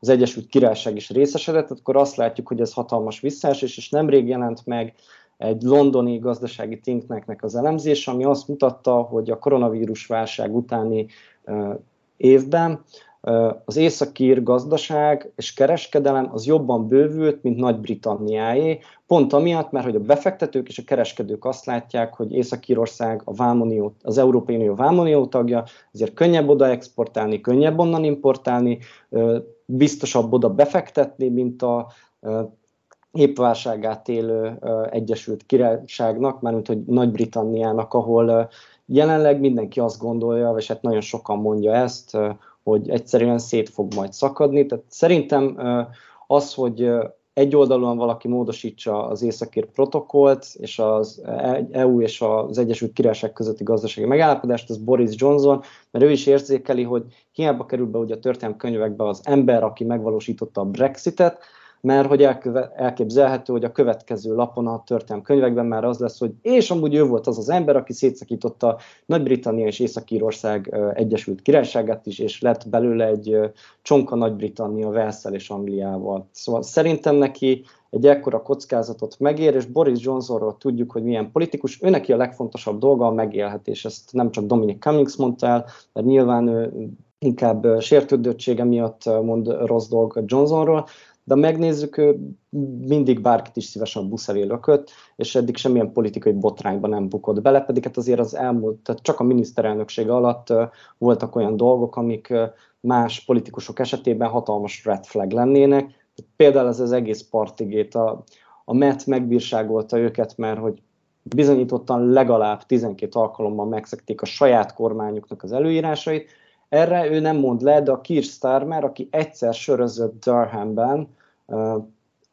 az Egyesült Királyság is részesedett, akkor azt látjuk, hogy ez hatalmas visszaesés, és nemrég jelent meg egy londoni gazdasági thinknek az elemzése, ami azt mutatta, hogy a koronavírus válság utáni évben az északír gazdaság és kereskedelem az jobban bővült, mint Nagy-Britanniáé, pont amiatt, mert hogy a befektetők és a kereskedők azt látják, hogy Észak-Írország a Vámonió, az Európai Unió Vámonió tagja, ezért könnyebb oda exportálni, könnyebb onnan importálni, biztosabb oda befektetni, mint a épp válságát élő Egyesült Királyságnak, mármint hogy Nagy-Britanniának, ahol jelenleg mindenki azt gondolja, és hát nagyon sokan mondja ezt, hogy egyszerűen szét fog majd szakadni. Tehát szerintem az, hogy egyoldalúan valaki módosítsa az északír protokollt, és az EU és az Egyesült Királyság közötti gazdasági megállapodást, az Boris Johnson, mert ő is érzékeli, hogy hiába kerül be ugye a történelmi könyvekbe az ember, aki megvalósította a Brexitet, mert hogy elképzelhető, hogy a következő lapon a történelmi könyvekben már az lesz, hogy és amúgy ő volt az az ember, aki szétszakította Nagy-Britannia és Észak-Írország Egyesült Királyságát is, és lett belőle egy csonka Nagy-Britannia Velszel és Angliával. Szóval szerintem neki egy ekkora kockázatot megér, és Boris Johnsonról tudjuk, hogy milyen politikus, ő neki a legfontosabb dolga a megélhetés, ezt nem csak Dominic Cummings mondta el, mert nyilván ő inkább sértődöttsége miatt mond rossz dolgokat Johnsonról, de megnézzük, ő mindig bárkit is szívesen busz elé lökött, és eddig semmilyen politikai botrányban nem bukott bele, pedig hát azért az elmúlt, tehát csak a miniszterelnökség alatt voltak olyan dolgok, amik más politikusok esetében hatalmas red flag lennének, Például ez az egész partigét, a, a MET megbírságolta őket, mert hogy bizonyítottan legalább 12 alkalommal megszekték a saját kormányuknak az előírásait. Erre ő nem mond le, de a Keir Starmer, aki egyszer sörözött Durhamben,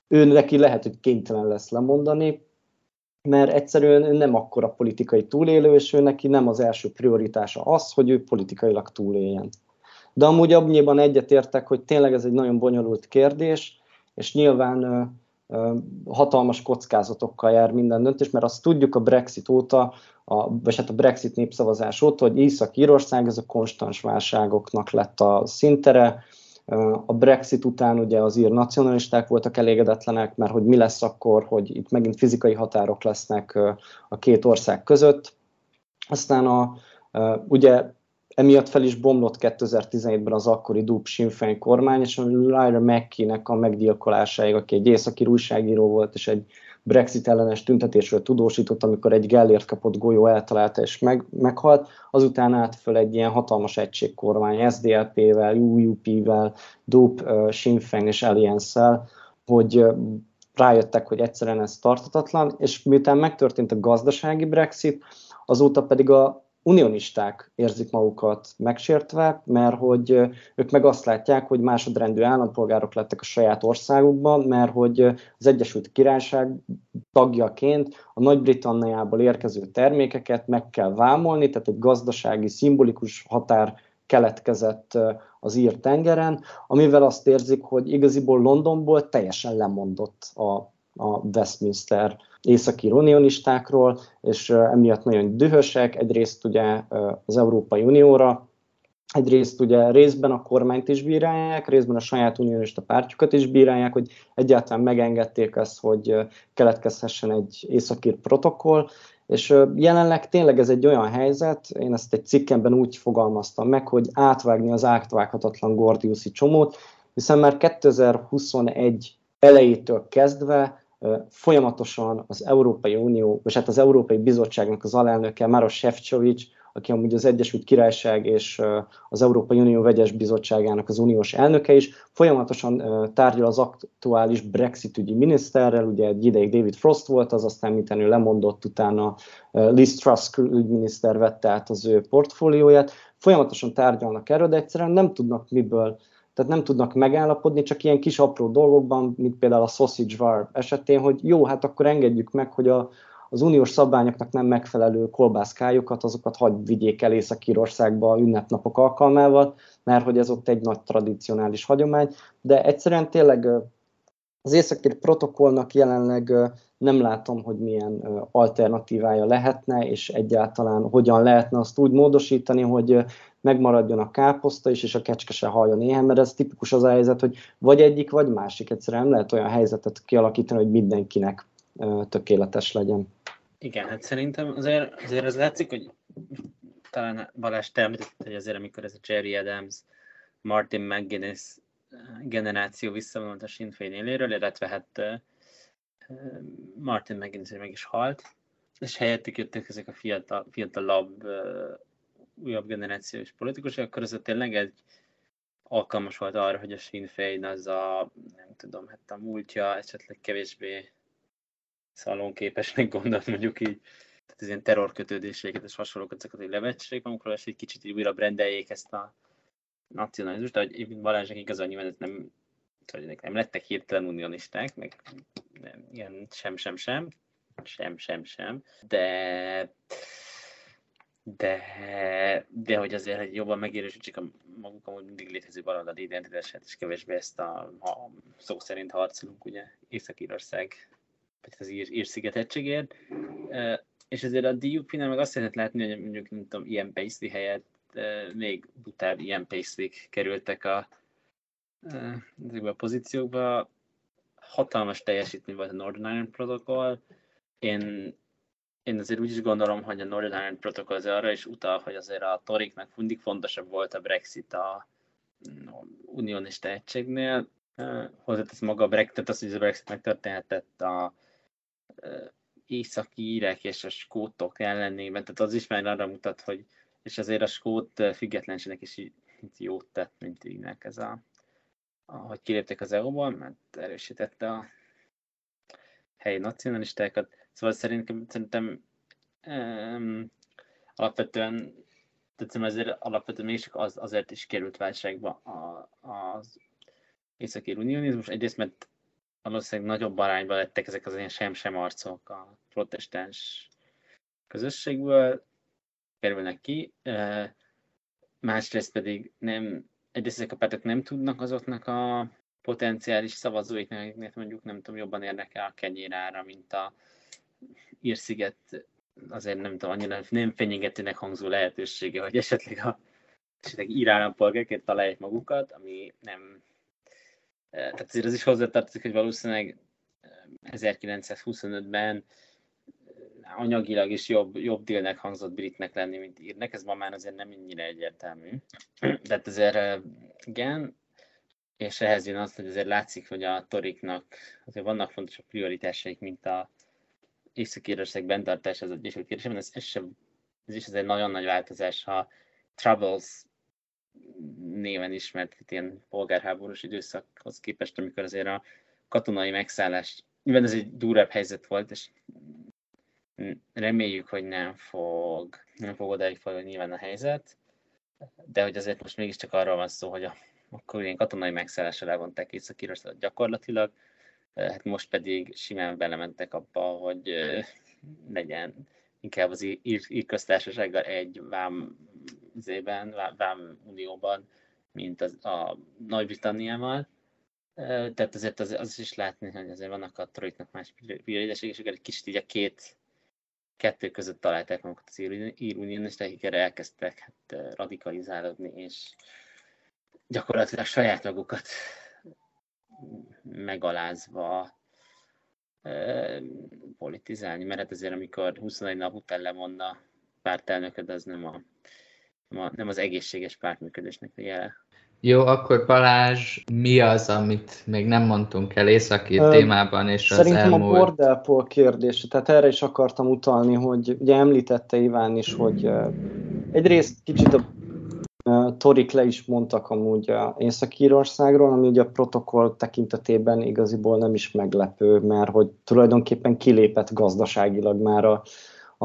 ő neki lehet, hogy kénytelen lesz lemondani, mert egyszerűen nem akkora politikai túlélő, és ő neki nem az első prioritása az, hogy ő politikailag túléljen. De amúgy abnyiban egyetértek, hogy tényleg ez egy nagyon bonyolult kérdés, és nyilván hatalmas kockázatokkal jár minden döntés, mert azt tudjuk a Brexit óta, a, vagy hát a Brexit népszavazás óta, hogy Észak-Írország ez a konstans válságoknak lett a szintere. A Brexit után ugye az ír nacionalisták voltak elégedetlenek, mert hogy mi lesz akkor, hogy itt megint fizikai határok lesznek a két ország között. Aztán a, ugye emiatt fel is bomlott 2017-ben az akkori Dub Sinn kormány, és a Lyra McKee-nek a meggyilkolásáig, aki egy északi újságíró volt, és egy Brexit ellenes tüntetésről tudósított, amikor egy Gellért kapott golyó eltalálta és meg, meghalt, azután át föl egy ilyen hatalmas egységkormány SDLP-vel, UUP-vel, DUP, Sinn Féin és Alliance-szel, hogy rájöttek, hogy egyszerűen ez tartatatlan, és miután megtörtént a gazdasági Brexit, azóta pedig a unionisták érzik magukat megsértve, mert hogy ők meg azt látják, hogy másodrendű állampolgárok lettek a saját országukban, mert hogy az Egyesült Királyság tagjaként a Nagy-Britanniából érkező termékeket meg kell vámolni, tehát egy gazdasági, szimbolikus határ keletkezett az ír tengeren, amivel azt érzik, hogy igaziból Londonból teljesen lemondott a, a Westminster északi unionistákról, és emiatt nagyon dühösek, egyrészt ugye az Európai Unióra, egyrészt ugye részben a kormányt is bírálják, részben a saját unionista pártjukat is bírálják, hogy egyáltalán megengedték ezt, hogy keletkezhessen egy északír protokoll, és jelenleg tényleg ez egy olyan helyzet, én ezt egy cikkemben úgy fogalmaztam meg, hogy átvágni az átvághatatlan Gordiuszi csomót, hiszen már 2021 elejétől kezdve folyamatosan az Európai Unió, vagy hát az Európai Bizottságnak az alelnöke, Maros Sefcovics, aki amúgy az Egyesült Királyság és az Európai Unió vegyes bizottságának az uniós elnöke is, folyamatosan tárgyal az aktuális Brexit ügyi miniszterrel, ugye egy ideig David Frost volt, az aztán miten ő lemondott, utána Liz Truss ügyminiszter vette át az ő portfólióját, folyamatosan tárgyalnak erről, de egyszerűen nem tudnak miből tehát nem tudnak megállapodni, csak ilyen kis apró dolgokban, mint például a sausage var esetén, hogy jó, hát akkor engedjük meg, hogy a, az uniós szabványoknak nem megfelelő kolbászkájukat, azokat hagy vigyék el Észak-Írországba ünnepnapok alkalmával, mert hogy ez ott egy nagy tradicionális hagyomány, de egyszerűen tényleg az északír protokollnak jelenleg nem látom, hogy milyen alternatívája lehetne, és egyáltalán hogyan lehetne azt úgy módosítani, hogy megmaradjon a káposzta is, és a kecske se halljon éhen, mert ez tipikus az a helyzet, hogy vagy egyik, vagy másik. Egyszerűen nem lehet olyan helyzetet kialakítani, hogy mindenkinek tökéletes legyen. Igen, hát szerintem azért, azért az látszik, hogy talán Balázs te említett, hogy azért, amikor ez a Jerry Adams, Martin McGuinness generáció visszavonult a Sinn Féin éléről, illetve hát Martin McGuinness meg is halt, és helyettük jöttek ezek a fiatal, fiatalabb újabb generációs politikusok, akkor ez tényleg egy alkalmas volt arra, hogy a Sinn Féin az a, nem tudom, hát a múltja esetleg kevésbé szalonképesnek gondolt mondjuk így, tehát az ilyen terrorkötődéseket és hasonlókat, ezeket, hogy levetség magukról, és egy kicsit így újra brendeljék ezt a nacionalizmust, de hogy Balázsnak igazán nyilván ez nem, nem lettek hirtelen unionisták, meg nem, ilyen sem, sem, sem, sem, sem, sem, de de, de hogy azért, hogy jobban megérősítsék a maguk amúgy mindig létező baloldali identitását, és kevésbé ezt a, a szó szerint harcolunk, ugye, Észak-Írország, vagy az ír, ír szigetettségért. És ezért a DUP-nál meg azt lehet látni, hogy mondjuk, nem tudom, ilyen paisley helyett még butább ilyen paisley kerültek a, ezekbe a pozíciókba. Hatalmas teljesítmény volt a Northern Ireland Protocol. Én én azért úgy is gondolom, hogy a Northern Ireland Protocol az arra is utal, hogy azért a toriknak mindig fontosabb volt a Brexit a, a unionista egységnél. Hozzátesz maga a Brexit, az, hogy a Brexit megtörténhetett a északi írek és a skótok ellenében, tehát az is már arra mutat, hogy és azért a skót függetlenségnek is jót tett, mint ígnek ez a, ahogy kiléptek az EU-ból, mert erősítette a helyi nacionalistákat. Szóval szerintem, szerintem um, alapvetően tehát ezért alapvetően még csak az, azért is került válságba a, az északi unionizmus. Egyrészt, mert valószínűleg nagyobb arányban lettek ezek az ilyen sem-sem arcok a protestáns közösségből, kerülnek ki. Másrészt pedig nem, egyrészt ezek a pártok nem tudnak azoknak a potenciális szavazóiknak, akiknek mondjuk nem tudom, jobban érdekel a kenyérára, mint a Írsziget azért nem tudom, annyira nem fenyegetőnek hangzó lehetősége, hogy esetleg a esetleg ír állampolgárként találják magukat, ami nem... Tehát azért az is hozzátartozik, hogy valószínűleg 1925-ben anyagilag is jobb, jobb délnek hangzott britnek lenni, mint írnek, ez ma már azért nem ennyire egyértelmű. De hát azért igen, és ehhez jön az, hogy azért látszik, hogy a toriknak azért vannak fontosabb prioritásaik, mint a Észak-Írország bentartása az Egyesült Királyságban, ez, ez, sem, ez is egy nagyon nagy változás, ha Troubles néven ismert ilyen polgárháborús időszakhoz képest, amikor azért a katonai megszállás, nyilván ez egy durvább helyzet volt, és reméljük, hogy nem fog, nem fog odáig folyni nyilván a helyzet, de hogy azért most mégiscsak arról van szó, hogy a, akkor ilyen katonai megszállásra levonták észak gyakorlatilag, hát most pedig simán belementek abba, hogy legyen inkább az ír, köztársasággal egy vám zében, vám unióban, mint az, a Nagy-Britanniával. Tehát azért az, az is látni, hogy azért vannak a trojknak más prioritások, és egy kicsit így a két kettő között találták magukat az ír unionisták, akik erre elkezdtek hát, radikalizálódni, és gyakorlatilag saját magukat megalázva politizálni, mert hát azért amikor 21 nap után lemondna pártelnököd, az nem, a, nem, a, nem az egészséges pártműködésnek a jele. Jó, akkor Balázs, mi az, amit még nem mondtunk el északi uh, témában, és az Szerintem elmúlt... a bordelpol kérdése, tehát erre is akartam utalni, hogy ugye említette Iván is, hogy egyrészt kicsit a Torik le is mondtak amúgy a Észak-Írországról, ami ugye a protokoll tekintetében igaziból nem is meglepő, mert hogy tulajdonképpen kilépett gazdaságilag már a,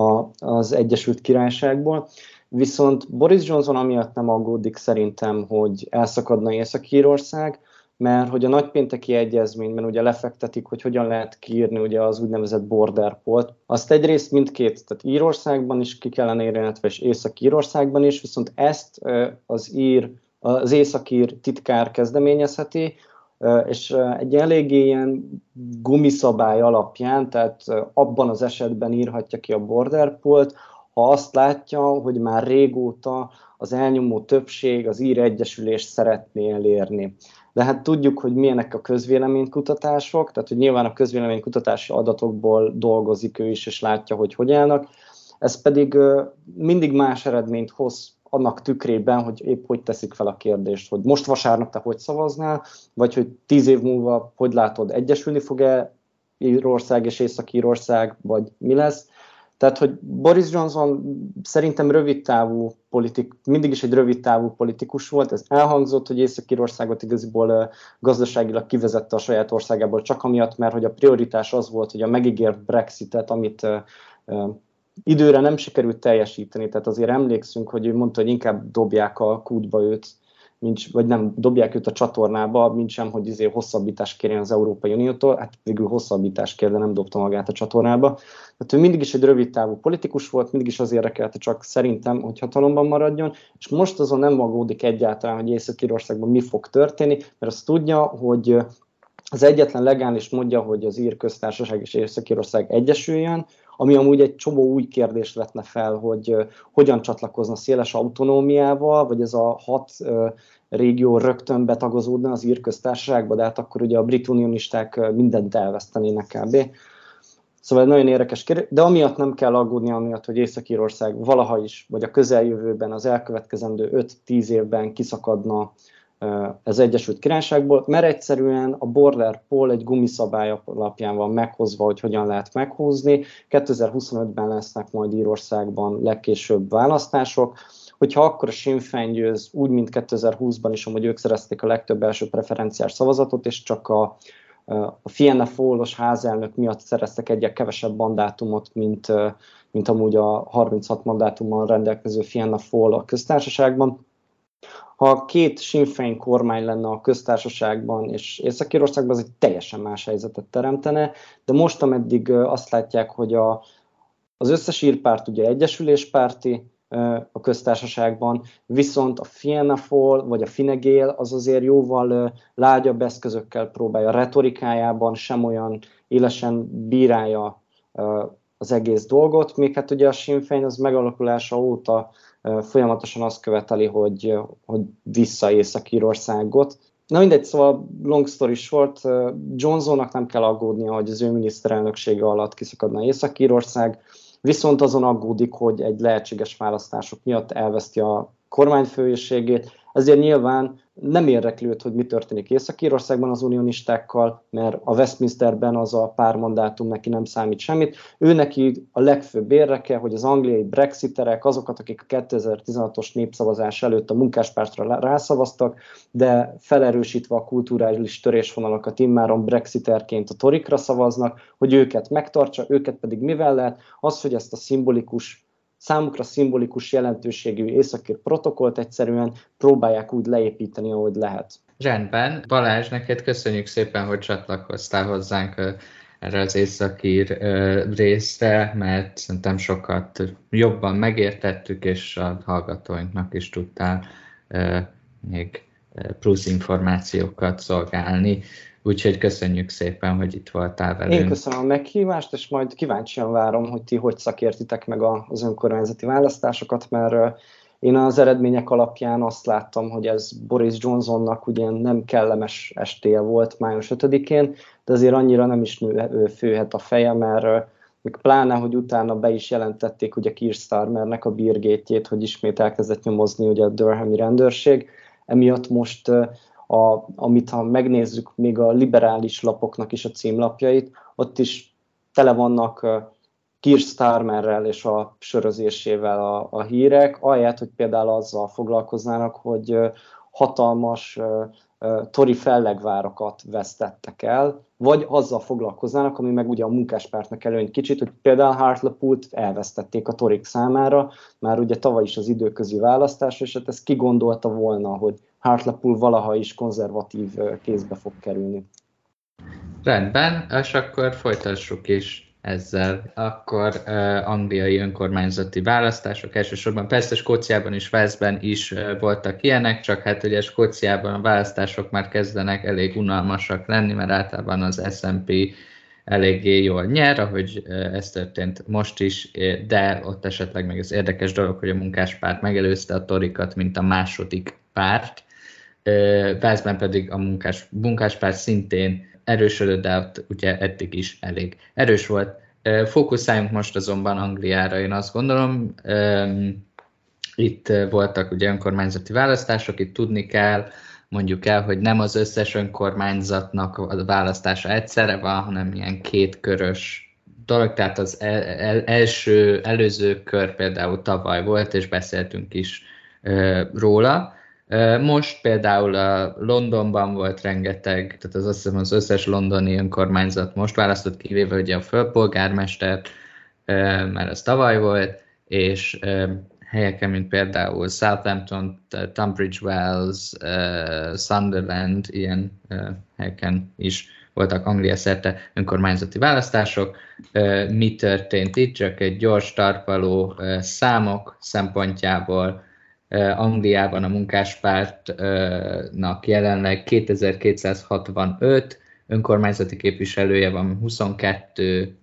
a, az Egyesült Királyságból. Viszont Boris Johnson amiatt nem aggódik szerintem, hogy elszakadna Észak-Írország, mert hogy a nagypénteki egyezményben ugye lefektetik, hogy hogyan lehet kiírni ugye az úgynevezett border polt. Azt egyrészt mindkét, tehát Írországban is ki kellene írni, illetve és Észak-Írországban is, viszont ezt az ír, az északír titkár kezdeményezheti, és egy eléggé ilyen gumiszabály alapján, tehát abban az esetben írhatja ki a border polt, ha azt látja, hogy már régóta az elnyomó többség az ír egyesülést szeretné elérni de hát tudjuk, hogy milyenek a közvéleménykutatások, tehát hogy nyilván a közvéleménykutatási adatokból dolgozik ő is, és látja, hogy hogy állnak. Ez pedig mindig más eredményt hoz annak tükrében, hogy épp hogy teszik fel a kérdést, hogy most vasárnap te hogy szavaznál, vagy hogy tíz év múlva hogy látod, egyesülni fog-e Írország és Észak-Írország, vagy mi lesz. Tehát, hogy Boris Johnson szerintem rövid távú politik, mindig is egy rövid távú politikus volt, ez elhangzott, hogy Észak-Írországot igaziból gazdaságilag kivezette a saját országából, csak amiatt, mert hogy a prioritás az volt, hogy a megígért Brexitet, amit időre nem sikerült teljesíteni, tehát azért emlékszünk, hogy ő mondta, hogy inkább dobják a kútba őt, mint, vagy nem dobják őt a csatornába, mint sem, hogy izé hosszabbítást kérjen az Európai Uniótól, hát végül hosszabbítást kér, de nem dobta magát a csatornába. Tehát ő mindig is egy rövid távú politikus volt, mindig is az érdekelte csak szerintem, hogy hatalomban maradjon, és most azon nem magódik egyáltalán, hogy Észak-Írországban mi fog történni, mert azt tudja, hogy az egyetlen legális módja, hogy az ír köztársaság és Észak-Írország egyesüljön, ami amúgy egy csomó új kérdést vetne fel, hogy hogyan csatlakozna széles autonómiával, vagy ez a hat régió rögtön betagozódna az ír köztársaságba, de hát akkor ugye a brit unionisták mindent elvesztenének kb. Szóval nagyon érdekes kérdés, de amiatt nem kell aggódni, amiatt, hogy Észak-Írország valaha is, vagy a közeljövőben, az elkövetkezendő 5-10 évben kiszakadna az Egyesült Királyságból, mert egyszerűen a border poll egy gumiszabály alapján van meghozva, hogy hogyan lehet meghúzni. 2025-ben lesznek majd Írországban legkésőbb választások. Hogyha akkor a Sinn Féin győz, úgy, mint 2020-ban is, amúgy ők szerezték a legtöbb első preferenciás szavazatot, és csak a, a Fianna Fáilos házelnök miatt szereztek egyet kevesebb mandátumot, mint, mint amúgy a 36 mandátummal rendelkező Fianna Fáil a köztársaságban ha két Sinn Féin kormány lenne a köztársaságban és Észak-Írországban, az egy teljesen más helyzetet teremtene, de most, ameddig azt látják, hogy a, az összes írpárt ugye egyesüléspárti a köztársaságban, viszont a Fianna Fáil vagy a Fine Gael az azért jóval lágyabb eszközökkel próbálja retorikájában, sem olyan élesen bírálja az egész dolgot, még hát ugye a Sinn Féin az megalakulása óta folyamatosan azt követeli, hogy, hogy vissza Észak-Írországot. Na mindegy, szóval long story short, Johnsonnak nem kell aggódnia, hogy az ő miniszterelnöksége alatt kiszakadna Észak-Írország, viszont azon aggódik, hogy egy lehetséges választások miatt elveszti a kormányfőségét, ezért nyilván nem érdekli őt, hogy mi történik Észak-Írországban az unionistákkal, mert a Westminsterben az a pár mandátum neki nem számít semmit. Ő neki a legfőbb érdeke, hogy az angliai brexiterek, azokat, akik a 2016-os népszavazás előtt a munkáspártra rászavaztak, de felerősítve a kulturális törésvonalakat immáron brexiterként a torikra szavaznak, hogy őket megtartsa, őket pedig mivel lehet? Az, hogy ezt a szimbolikus számukra szimbolikus jelentőségű északír protokollt egyszerűen próbálják úgy leépíteni, ahogy lehet. Rendben. Balázs, neked köszönjük szépen, hogy csatlakoztál hozzánk erre az északír részre, mert szerintem sokat jobban megértettük, és a hallgatóinknak is tudtál még plusz információkat szolgálni. Úgyhogy köszönjük szépen, hogy itt voltál velünk. Én köszönöm a meghívást, és majd kíváncsian várom, hogy ti hogy szakértitek meg az önkormányzati választásokat, mert én az eredmények alapján azt láttam, hogy ez Boris Johnsonnak ugye nem kellemes estéje volt május 5-én, de azért annyira nem is nő, főhet a feje, mert még pláne, hogy utána be is jelentették ugye Keir Starmernek a bírgétjét, hogy ismét elkezdett nyomozni ugye a Durhami rendőrség, emiatt most a, amit ha megnézzük még a liberális lapoknak is a címlapjait, ott is tele vannak Keir Starmerrel és a sörözésével a, a hírek, ahelyett, hogy például azzal foglalkoznának, hogy hatalmas tori fellegvárakat vesztettek el, vagy azzal foglalkoznának, ami meg ugye a munkáspártnak előny kicsit, hogy például Hartlepult elvesztették a torik számára, már ugye tavaly is az időközi választás, és hát ezt kigondolta volna, hogy Hartlepool valaha is konzervatív kézbe fog kerülni. Rendben, és akkor folytassuk is ezzel. Akkor uh, angliai önkormányzati választások elsősorban, persze Skóciában és Walesben is uh, voltak ilyenek, csak hát ugye Skóciában a választások már kezdenek elég unalmasak lenni, mert általában az SNP eléggé jól nyer, ahogy ez történt most is, de ott esetleg meg az érdekes dolog, hogy a munkáspárt megelőzte a torikat, mint a második párt, Velszben pedig a munkás, munkáspárt szintén erősödött, de ott ugye eddig is elég erős volt. Fókuszáljunk most azonban Angliára, én azt gondolom. Itt voltak ugye önkormányzati választások, itt tudni kell, mondjuk el, hogy nem az összes önkormányzatnak a választása egyszerre van, hanem ilyen kétkörös dolog, tehát az el, el, első, előző kör például tavaly volt, és beszéltünk is róla. Most például a Londonban volt rengeteg, tehát az azt hiszem az összes londoni önkormányzat most választott kivéve ugye a főpolgármestert, mert ez tavaly volt, és helyeken, mint például Southampton, Tunbridge Wells, Sunderland, ilyen helyeken is voltak Anglia szerte önkormányzati választások. Mi történt itt? Csak egy gyors tarpaló számok szempontjából Angliában a munkáspártnak jelenleg 2265 önkormányzati képviselője van, 22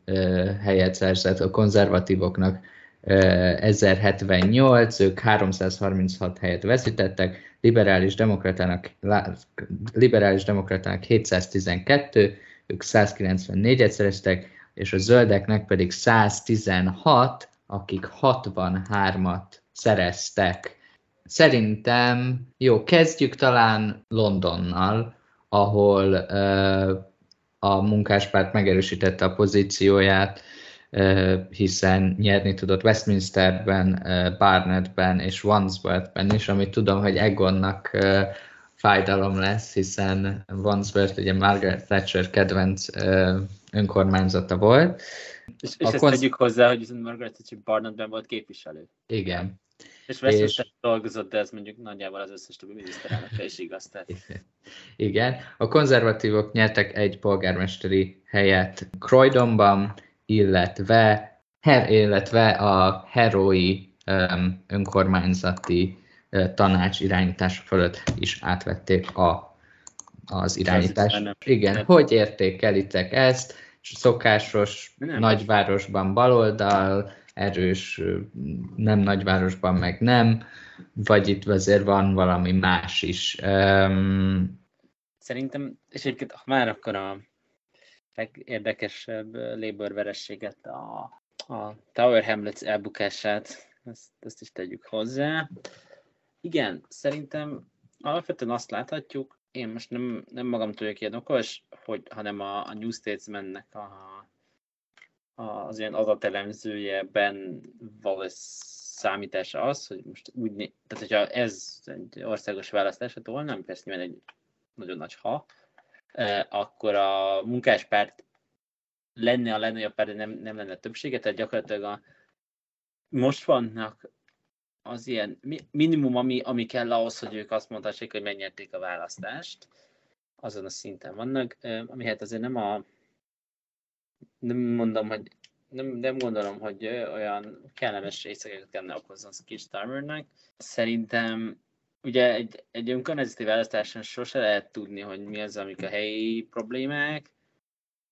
helyet szerzett, a konzervatívoknak 1078, ők 336 helyet veszítettek, liberális demokratának, liberális demokratának 712, ők 194-et szereztek, és a zöldeknek pedig 116, akik 63-at szereztek. Szerintem, jó, kezdjük talán Londonnal, ahol a munkáspárt megerősítette a pozícióját, hiszen nyerni tudott Westminsterben, Barnettben és Wandsworthben is, amit tudom, hogy Egonnak fájdalom lesz, hiszen Wandsworth ugye Margaret Thatcher kedvenc önkormányzata volt. És, és ezt konz... tegyük hozzá, hogy Margaret Thatcher Barnettben volt képviselő. Igen. És Westminster és... dolgozott, de ez mondjuk nagyjából az összes többi miniszterelnökre is igaz. Tehát... Igen. A konzervatívok nyertek egy polgármesteri helyet Croydonban, illetve, her, illetve a herói um, önkormányzati uh, tanács irányítása fölött is átvették a, az irányítást. Igen, nem. hogy értékelitek ezt? Szokásos nem. nagyvárosban baloldal, erős nem nagyvárosban meg nem, vagy itt azért van valami más is. Um, Szerintem, és egyébként ha már akkor a legérdekesebb Labour verességet, a, a Tower Hamlets elbukását, ezt, ezt is tegyük hozzá. Igen, szerintem alapvetően azt láthatjuk, én most nem, nem magam vagyok ilyen okos, hogy, hanem a, a New Statesman-nek a, az ilyen adatelemzője Ben Wallace számítása az, hogy most úgy, tehát hogyha ez egy országos választásra volna, persze nyilván egy nagyon nagy ha, akkor a munkáspárt lenne a legnagyobb párt, de nem, nem lenne többsége, tehát gyakorlatilag a, most vannak az ilyen minimum, ami, ami kell ahhoz, hogy ők azt mondhassák, hogy megnyerték a választást, azon a szinten vannak, ami hát azért nem a nem mondom, hogy nem, nem gondolom, hogy olyan kellemes részeket kellene okozni a Keir Starmernek. Szerintem ugye egy, egy önkormányzati választáson sose lehet tudni, hogy mi az, amik a helyi problémák,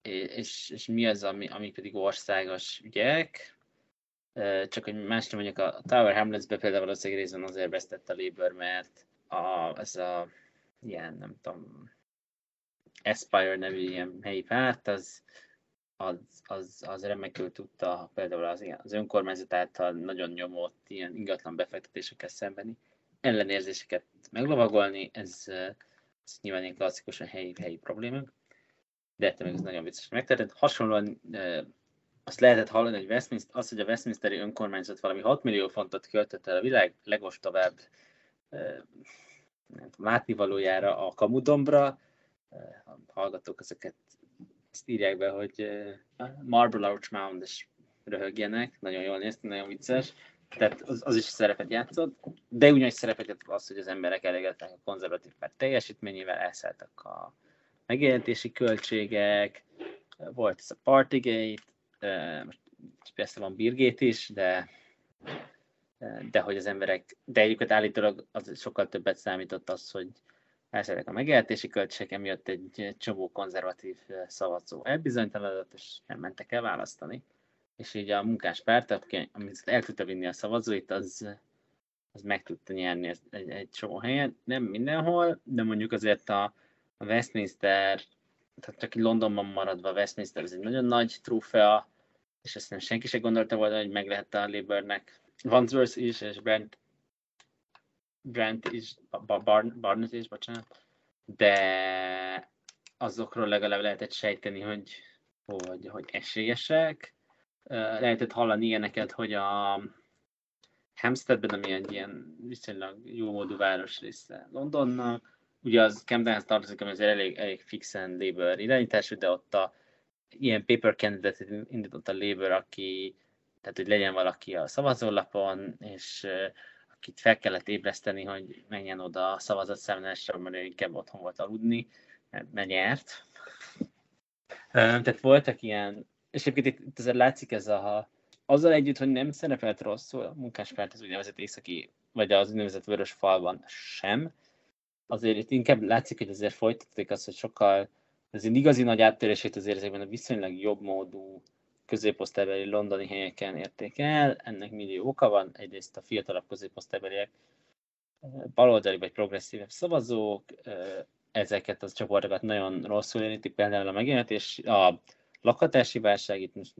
és, és mi az, ami, ami pedig országos ügyek. Csak hogy más nem mondjuk a Tower Hamlets-be például valószínűleg részben azért vesztett a Labour, mert a, ez a ilyen, nem tudom, Aspire nevű ilyen helyi párt, az, az, az, az remekül tudta például az, az önkormányzat által nagyon nyomott ilyen ingatlan befektetésekkel szembeni ellenérzéseket meglovagolni, ez, ez nyilván egy klasszikusan helyi, helyi problémák, de ettől még ez nagyon vicces megtörtént. Hasonlóan azt lehetett hallani, hogy Westminster, az, hogy a Westminsteri önkormányzat valami 6 millió fontot költött el a világ legostovább látnivalójára a Kamudombra. Hallgatók ezeket ezt írják be, hogy Marble Arch Mound, és röhögjenek, nagyon jól néztem, nagyon vicces. Tehát az, az is szerepet játszott, de ugyanúgy szerepet játszott az, hogy az emberek elégedettek a konzervatív párt teljesítményével, elszálltak a megjelentési költségek, volt ez a Partygate, most persze van Birgét is, de de hogy az emberek, de egyébként állítólag az sokkal többet számított az, hogy elszálltak a megjelentési költségek, emiatt egy csomó konzervatív szavazó elbizonytalanodott, és nem mentek el választani és így a munkáspárt, amit el tudta vinni a szavazóit, az, az meg tudta nyerni egy, egy csomó helyen. Nem mindenhol, de mondjuk azért a, a Westminster, tehát csak így Londonban maradva a Westminster, ez egy nagyon nagy trófea, és ezt nem senki se gondolta volna, hogy meg lehet a Labournek. Wandsworth is, és Brent, Brent is, Barn, Barnett is, bocsánat, de azokról legalább lehetett sejteni, hogy, hogy, hogy esélyesek, lehetett hallani ilyeneket, hogy a Hampsteadben, ami egy ilyen viszonylag jó módú város része Londonnak, ugye az Camdenhez tartozik, ami azért elég, elég fixen Labour irányítású, de ott a ilyen paper candidate indított a Labour, aki tehát hogy legyen valaki a szavazólapon, és akit fel kellett ébreszteni, hogy menjen oda a szavazatszámlásra, mert ő inkább otthon volt aludni, mert nyert. Tehát voltak ilyen, és egyébként itt, itt azért látszik ez a, azzal együtt, hogy nem szerepelt rosszul a munkáspárt az úgynevezett északi, vagy az úgynevezett vörös falban sem, azért itt inkább látszik, hogy azért folytatték azt, hogy sokkal, az igazi nagy áttörését azért ezekben a viszonylag jobb módú középosztálybeli londoni helyeken érték el. Ennek millió oka van. Egyrészt a fiatalabb középosztálybeliek baloldali vagy progresszívebb szavazók, ezeket az csoportokat nagyon rosszul érinti, például a megjelentés, a lakhatási válság, itt most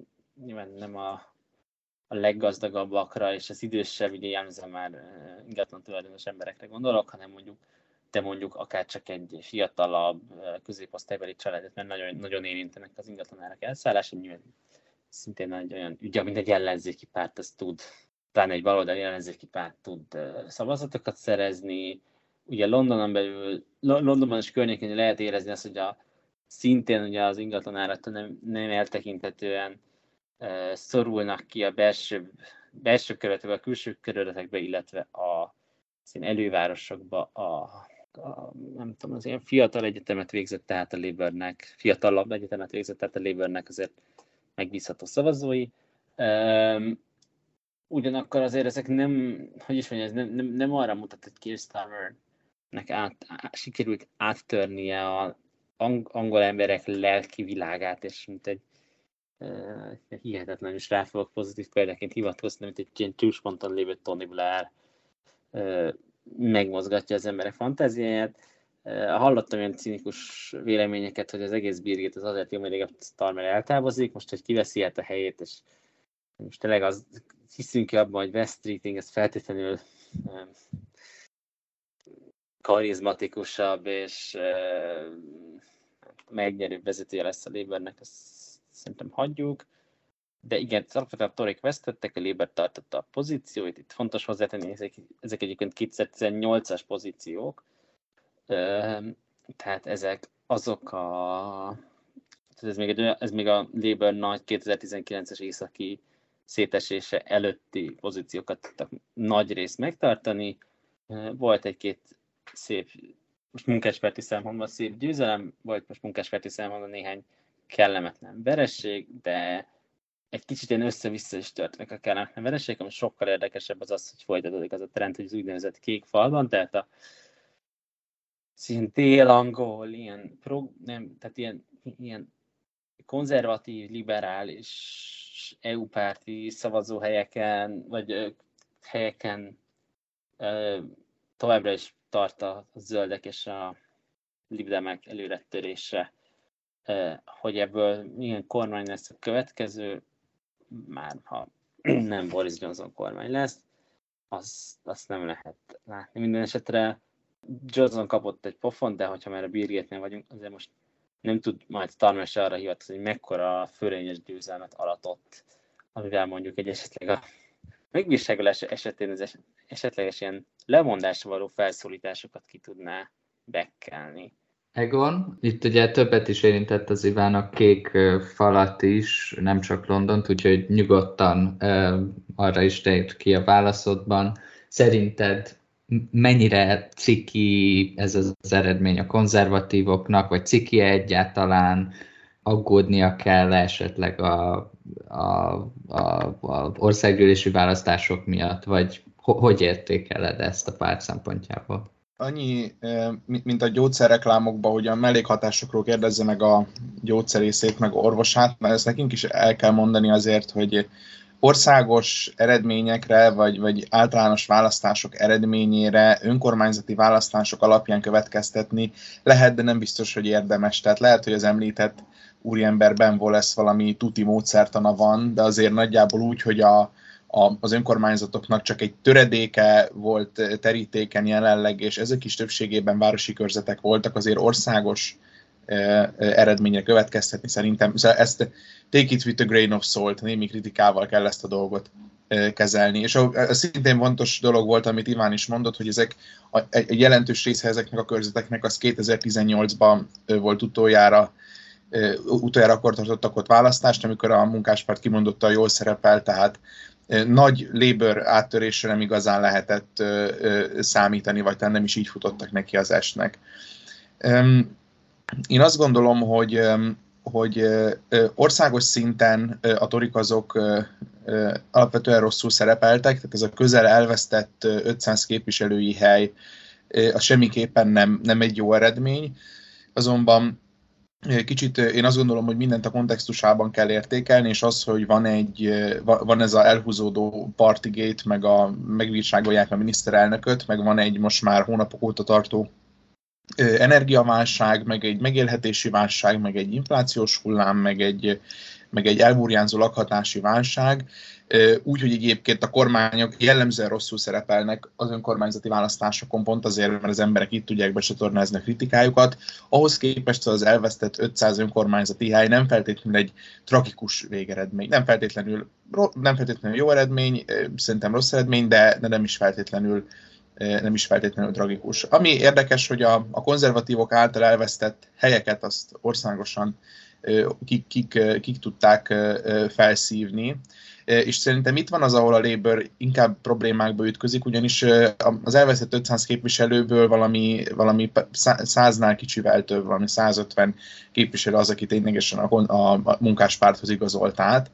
nyilván nem a, a leggazdagabbakra és az idősebb, ugye jellemzően már ingatlan tulajdonos emberekre gondolok, hanem mondjuk de mondjuk akár csak egy fiatalabb középosztálybeli családot, mert nagyon, nagyon érintenek az ingatlanárak elszállása, nyilván szintén egy olyan ügy, amit egy ellenzéki párt az tud, talán egy baloldali ellenzéki párt tud szavazatokat szerezni. Ugye Londonon belül, Londonban és környékén lehet érezni azt, hogy a, szintén ugye az ingatlanáraktól nem, nem eltekintetően uh, szorulnak ki a belső, belső kerületekbe, a külső kerületekbe, illetve a elővárosokba a, a, nem tudom, az ilyen fiatal egyetemet végzett, tehát a Labournek, fiatalabb egyetemet végzett, tehát a Labournek azért megbízható szavazói. Ugyanakkor azért ezek nem, hogy is mondjam, ez nem, nem, nem arra mutat, hogy Keir Starmernek át, át, sikerült áttörnie a ang, angol emberek lelki világát, és mint egy uh, hihetetlenül is rá fogok pozitív példaként hivatkozni, mint egy ilyen csúcsponton lévő Tony Blair uh, megmozgatja az emberek fantáziáját. Hallottam olyan cinikus véleményeket, hogy az egész birgét az azért jó, mert a Starmer eltávozik, most, hogy kiveszi át a helyét, és most tényleg az, hiszünk abban, hogy West Streeting ez feltétlenül um, karizmatikusabb és um, megnyerőbb vezetője lesz a Labournek, ezt szerintem hagyjuk. De igen, alapvetően a Torik vesztettek, a Labour tartotta a pozícióit. Itt fontos hozzátenni, ezek, ezek egyébként 2018-as pozíciók, tehát ezek azok a ez még, egy, ez még a Labour nagy 2019-es északi szétesése előtti pozíciókat tudtak nagy részt megtartani. Volt egy-két szép, most munkáspárti számomra szép győzelem, volt most munkáspárti számomra néhány kellemetlen vereség, de egy kicsit ilyen össze-vissza is történik a kellemetlen vereség, ami sokkal érdekesebb az az, hogy folytatódik az a trend, hogy az úgynevezett kék falban, tehát a ilyen dél-angol, ilyen, pro, nem, tehát ilyen, ilyen konzervatív, liberális, EU-párti szavazóhelyeken, vagy helyeken továbbra is tart a zöldek és a libdemek előrettörése. Hogy ebből milyen kormány lesz a következő, már ha nem Boris Johnson kormány lesz, azt, azt nem lehet látni. Minden esetre Johnson kapott egy pofont, de hogyha már a bírgétnél vagyunk, azért most nem tud majd Starmer se arra hivatkozni, hogy mekkora fölényes győzelmet alatott, amivel mondjuk egy esetleg a megbírságolás esetén az esetleges ilyen lemondásra való felszólításokat ki tudná bekkelni. Egon, itt ugye többet is érintett az Iván a kék falat is, nem csak Londont, úgyhogy nyugodtan arra is tért ki a válaszodban. Szerinted mennyire ciki ez az eredmény a konzervatívoknak, vagy ciki -e egyáltalán aggódnia kell esetleg a, a, a, a országgyűlési választások miatt, vagy hogy értékeled ezt a párt szempontjából? annyi, mint a gyógyszerreklámokban, hogy a mellékhatásokról kérdezze meg a gyógyszerészét, meg orvosát, mert ezt nekünk is el kell mondani azért, hogy országos eredményekre, vagy, vagy általános választások eredményére önkormányzati választások alapján következtetni lehet, de nem biztos, hogy érdemes. Tehát lehet, hogy az említett úriemberben lesz valami tuti módszertana van, de azért nagyjából úgy, hogy a, a, az önkormányzatoknak csak egy töredéke volt terítéken jelenleg, és ezek is többségében városi körzetek voltak, azért országos eredményre következtetni szerintem. Szóval ezt take it with a grain of salt, némi kritikával kell ezt a dolgot kezelni. És a, a szintén fontos dolog volt, amit Iván is mondott, hogy ezek a, egy jelentős része ezeknek a körzeteknek az 2018-ban volt utoljára utoljára akkor tartottak ott választást, amikor a munkáspárt kimondottan jól szerepel, tehát nagy Labour áttörésre nem igazán lehetett számítani, vagy nem is így futottak neki az esnek. Én azt gondolom, hogy hogy országos szinten a torik azok alapvetően rosszul szerepeltek, tehát ez a közel elvesztett 500 képviselői hely, az semmiképpen nem, nem egy jó eredmény, azonban kicsit én azt gondolom, hogy mindent a kontextusában kell értékelni, és az, hogy van egy, van ez a elhúzódó partygate, meg a, megvírságolják a miniszterelnököt, meg van egy most már hónapok óta tartó energiaválság, meg egy megélhetési válság, meg egy inflációs hullám, meg egy, meg egy elburjánzó lakhatási válság, úgy, hogy egyébként a kormányok jellemzően rosszul szerepelnek az önkormányzati választásokon, pont azért, mert az emberek itt tudják becsatornázni a kritikájukat. Ahhoz képest az elvesztett 500 önkormányzati hely nem feltétlenül egy tragikus végeredmény. Nem feltétlenül, nem feltétlenül jó eredmény, szerintem rossz eredmény, de, de nem is feltétlenül nem is feltétlenül tragikus. Ami érdekes, hogy a, a konzervatívok által elvesztett helyeket azt országosan kik, kik, kik tudták felszívni és szerintem itt van az, ahol a Labour inkább problémákba ütközik, ugyanis az elveszett 500 képviselőből valami, valami száznál kicsivel több, valami 150 képviselő az, aki ténylegesen a, a munkáspárthoz igazolt át,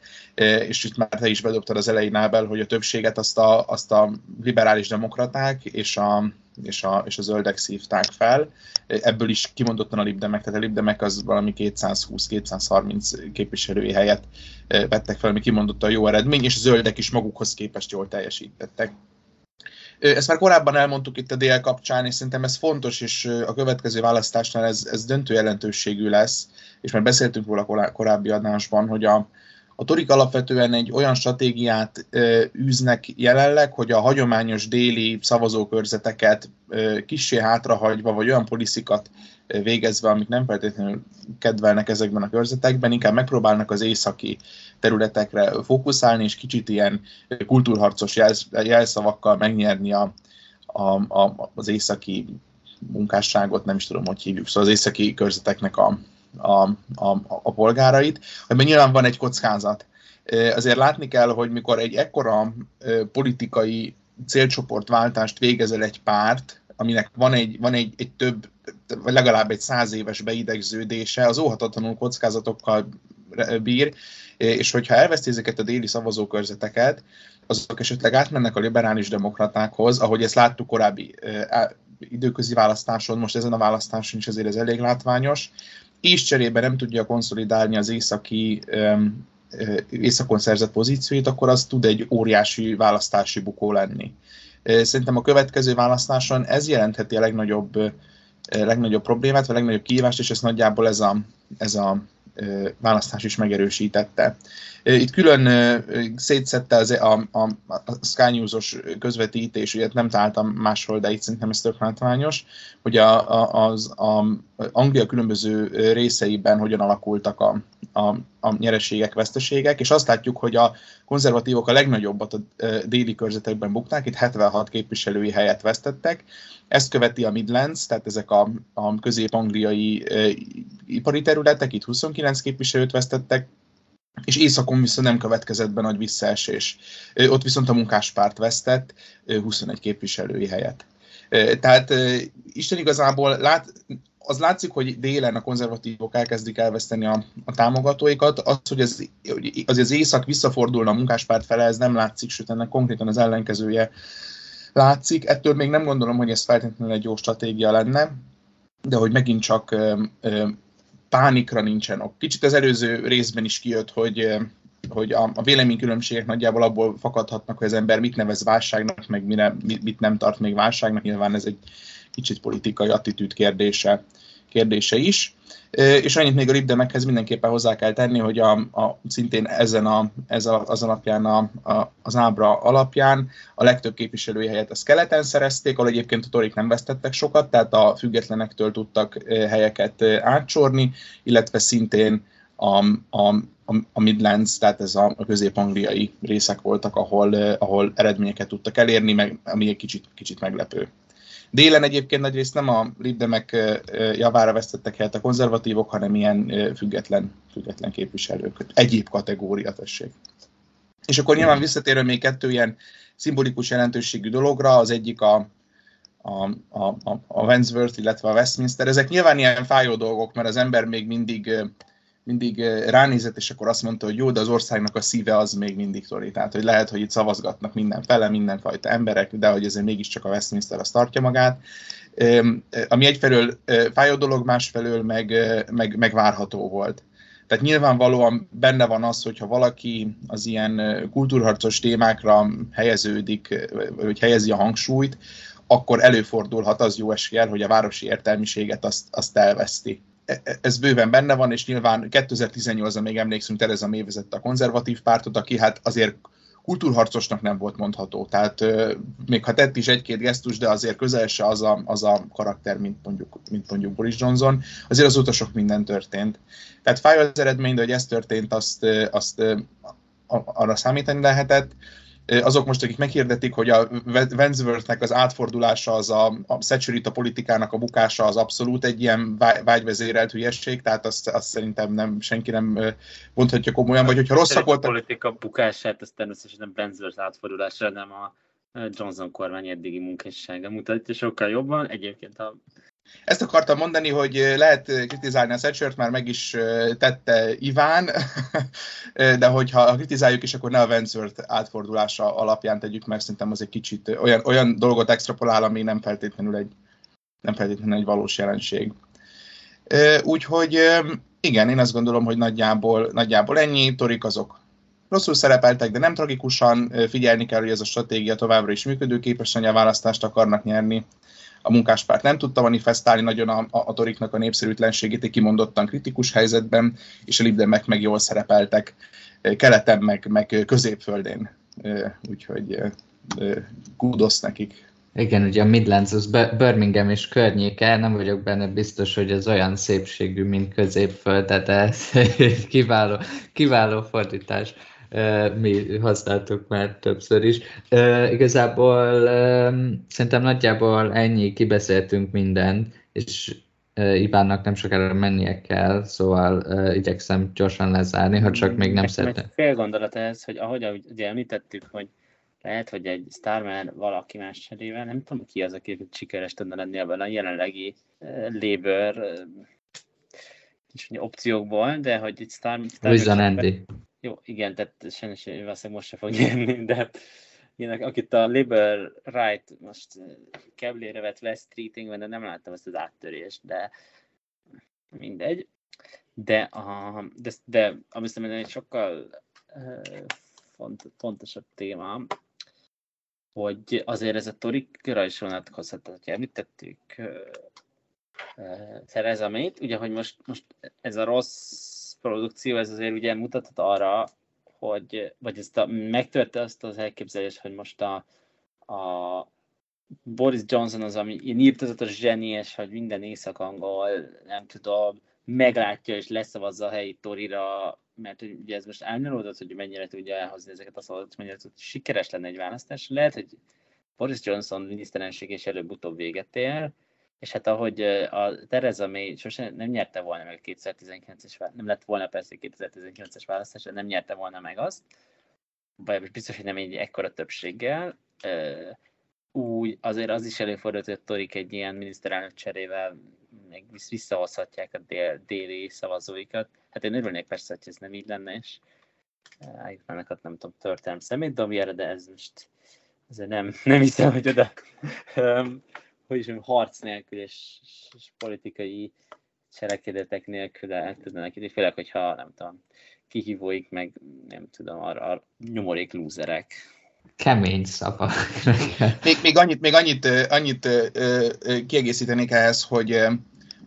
és itt már te is bedobtad az elején, Ábel, hogy a többséget azt a, azt a liberális demokraták és a, és a, és a zöldek szívták fel. Ebből is kimondottan a libdemek, tehát a libdemek az valami 220-230 képviselői helyet vettek fel, ami kimondottan jó eredmény, és a zöldek is magukhoz képest jól teljesítettek. Ezt már korábban elmondtuk itt a dél kapcsán, és szerintem ez fontos, és a következő választásnál ez, ez döntő jelentőségű lesz, és már beszéltünk róla korábbi adásban, hogy a, a torik alapvetően egy olyan stratégiát űznek jelenleg, hogy a hagyományos déli szavazókörzeteket kissé hátrahagyva, vagy olyan poliциkat végezve, amik nem feltétlenül kedvelnek ezekben a körzetekben, inkább megpróbálnak az északi területekre fókuszálni, és kicsit ilyen kultúrharcos jelsz, jelszavakkal megnyerni a, a, a, az északi munkásságot, nem is tudom, hogy hívjuk, szóval az északi körzeteknek a, a, a, a polgárait, hogy nyilván van egy kockázat. Azért látni kell, hogy mikor egy ekkora politikai célcsoportváltást végezel egy párt, aminek van egy, van egy, egy több, vagy legalább egy száz éves beidegződése, az óhatatlanul kockázatokkal bír, és hogyha elveszti ezeket a déli szavazókörzeteket, azok esetleg átmennek a liberális demokratákhoz, ahogy ezt láttuk korábbi időközi választáson, most ezen a választáson is azért ez elég látványos, és cserébe nem tudja konszolidálni az északi északon szerzett pozícióit, akkor az tud egy óriási választási bukó lenni. Szerintem a következő választáson ez jelentheti a legnagyobb, legnagyobb problémát, vagy a legnagyobb kihívást, és ezt nagyjából ez a, ez a választás is megerősítette. Itt külön szétszette az, a, a, a Sky News-os közvetítés, ugye nem találtam máshol, de itt szerintem ez tök látványos, hogy a, a, az a Anglia különböző részeiben hogyan alakultak a, a, a nyereségek, veszteségek, és azt látjuk, hogy a konzervatívok a legnagyobbat a déli körzetekben bukták, itt 76 képviselői helyet vesztettek, ezt követi a Midlands, tehát ezek a, a közép-angliai e, ipari területek, itt 29 képviselőt vesztettek, és északon viszont nem következett be nagy visszaesés. Ott viszont a munkáspárt vesztett 21 képviselői helyet. Tehát Isten igazából lát, az látszik, hogy délen a konzervatívok elkezdik elveszteni a, a támogatóikat. Az, hogy az, az, az észak visszafordulna a munkáspárt fele, ez nem látszik, sőt ennek konkrétan az ellenkezője látszik. Ettől még nem gondolom, hogy ez feltétlenül egy jó stratégia lenne, de hogy megint csak pánikra nincsen ok. Kicsit az előző részben is kijött, hogy hogy a, a véleménykülönbségek nagyjából abból fakadhatnak, hogy az ember mit nevez válságnak, meg mire, mit, mit nem tart még válságnak. Nyilván ez egy kicsit politikai attitűd kérdése, kérdése is. És annyit még a libdemekhez mindenképpen hozzá kell tenni, hogy a, a, szintén ezen a, ez a, az alapján, a, a, az ábra alapján a legtöbb képviselői helyet a keleten szerezték, ahol egyébként a torik nem vesztettek sokat, tehát a függetlenektől tudtak helyeket átsorni, illetve szintén a, a, a Midlands, tehát ez a, a közép-angliai részek voltak, ahol, ahol eredményeket tudtak elérni, meg, ami egy kicsit, kicsit meglepő. Délen egyébként nagyrészt nem a libdemek javára vesztettek helyet a konzervatívok, hanem ilyen független, független képviselők. Egyéb kategória, tessék. És akkor nyilván visszatérve még kettő ilyen szimbolikus jelentőségű dologra, az egyik a, a, a, a Wandsworth, illetve a Westminster. Ezek nyilván ilyen fájó dolgok, mert az ember még mindig mindig ránézett, és akkor azt mondta, hogy jó, de az országnak a szíve az még mindig Tory. Tehát, hogy lehet, hogy itt szavazgatnak mindenfele, mindenfajta emberek, de hogy ezért mégiscsak a Westminster azt tartja magát. Ami egyfelől fájó dolog, másfelől meg, meg, meg várható volt. Tehát nyilvánvalóan benne van az, hogyha valaki az ilyen kultúrharcos témákra helyeződik, vagy helyezi a hangsúlyt, akkor előfordulhat az jó eséllyel, hogy a városi értelmiséget azt, azt elveszti. Ez bőven benne van, és nyilván 2018-ban még emlékszünk, Tereza May vezette a konzervatív pártot, aki hát azért kultúrharcosnak nem volt mondható. Tehát még ha tett is egy-két gesztus, de azért közel se az a, az a karakter, mint mondjuk, mint mondjuk Boris Johnson, azért azóta sok minden történt. Tehát fáj az eredmény, de hogy ez történt, azt, azt arra számítani lehetett azok most, akik meghirdetik, hogy a Wentworthnek az átfordulása, az a, a Security politikának a bukása az abszolút egy ilyen vágyvezérelt hülyesség, tehát azt, azt szerintem nem, senki nem mondhatja komolyan, vagy hogyha rosszak voltak... A politika bukását, az természetesen nem Wentworth átfordulása, nem a Johnson kormány eddigi munkássága mutatja sokkal jobban. Egyébként a ezt akartam mondani, hogy lehet kritizálni a Thatchert, már meg is tette Iván, de hogyha kritizáljuk is, akkor ne a Wentworth átfordulása alapján tegyük meg, szerintem az egy kicsit olyan, olyan dolgot extrapolál, ami nem feltétlenül egy, nem feltétlenül egy valós jelenség. Úgyhogy igen, én azt gondolom, hogy nagyjából, nagyjából ennyi, torik azok rosszul szerepeltek, de nem tragikusan, figyelni kell, hogy ez a stratégia továbbra is működőképes, a választást akarnak nyerni a munkáspárt nem tudta manifestálni nagyon a, a, a toriknak a népszerűtlenségét egy kimondottan kritikus helyzetben, és a libdemek meg jól szerepeltek keleten, meg, meg középföldén. Úgyhogy kudosz nekik. Igen, ugye a Midlands az Birmingham és környéke, nem vagyok benne biztos, hogy ez olyan szépségű, mint középföld, tehát ez kiváló, kiváló fordítás mi használtuk már többször is. Igazából szerintem nagyjából ennyi, kibeszéltünk mindent, és Ivánnak nem sokára mennie kell, szóval igyekszem gyorsan lezárni, ha csak még nem szeretne. Fél gondolat ez, hogy ahogy ugye említettük, hogy lehet, hogy egy Starman valaki más cserével, nem tudom ki az, aki sikeres tudna lenni ebben a jelenlegi Labour opciókból, de hogy egy Star, Star Luisa Andy. Jó, igen, tehát sajnos valószínűleg most se fog nyerni, de én, akit a Labour Right most keblére vett West Streeting, de nem láttam ezt az áttörést, de mindegy. De, a, de, de ami szerintem egy sokkal font, fontosabb téma, hogy azért ez a torikra is vonatkozhat, hogy említettük Theresa May-t, ugye, hogy most, most ez a rossz produkció, ez azért ugye mutatott arra, hogy, vagy ezt a, megtörte azt az elképzelést, hogy most a, a Boris Johnson az, ami ilyen írtozatos zsenies, hogy minden észak-angol, nem tudom, meglátja és leszavazza a helyi Torira, mert ugye ez most elnyalódott, hogy mennyire tudja elhozni ezeket a szavazatokat, mennyire tud, sikeres lenne egy választás. Lehet, hogy Boris Johnson miniszterenség és előbb-utóbb véget ér, és hát ahogy a Tereza May sosem nem nyerte volna meg a 2019-es, nem lett volna persze 2019-es választás, de nem nyerte volna meg azt, vagy biztos, hogy nem egy ekkora többséggel, úgy azért az is előfordult, hogy a Torik egy ilyen miniszterelnök cserével meg visszahozhatják a dél, déli szavazóikat. Hát én örülnék persze, hogy ez nem így lenne, és állítanákat nem tudom, történelem szemét dobjára, de ez most azért nem, nem hiszem, hogy oda hogy is harc nélkül és, és politikai cselekedetek nélkül el tudnának ide, főleg, hogyha nem tudom, kihívóik meg nem tudom, arra, arra nyomorék lúzerek. Kemény szava. még, még annyit, még annyit, annyit kiegészítenék ehhez, hogy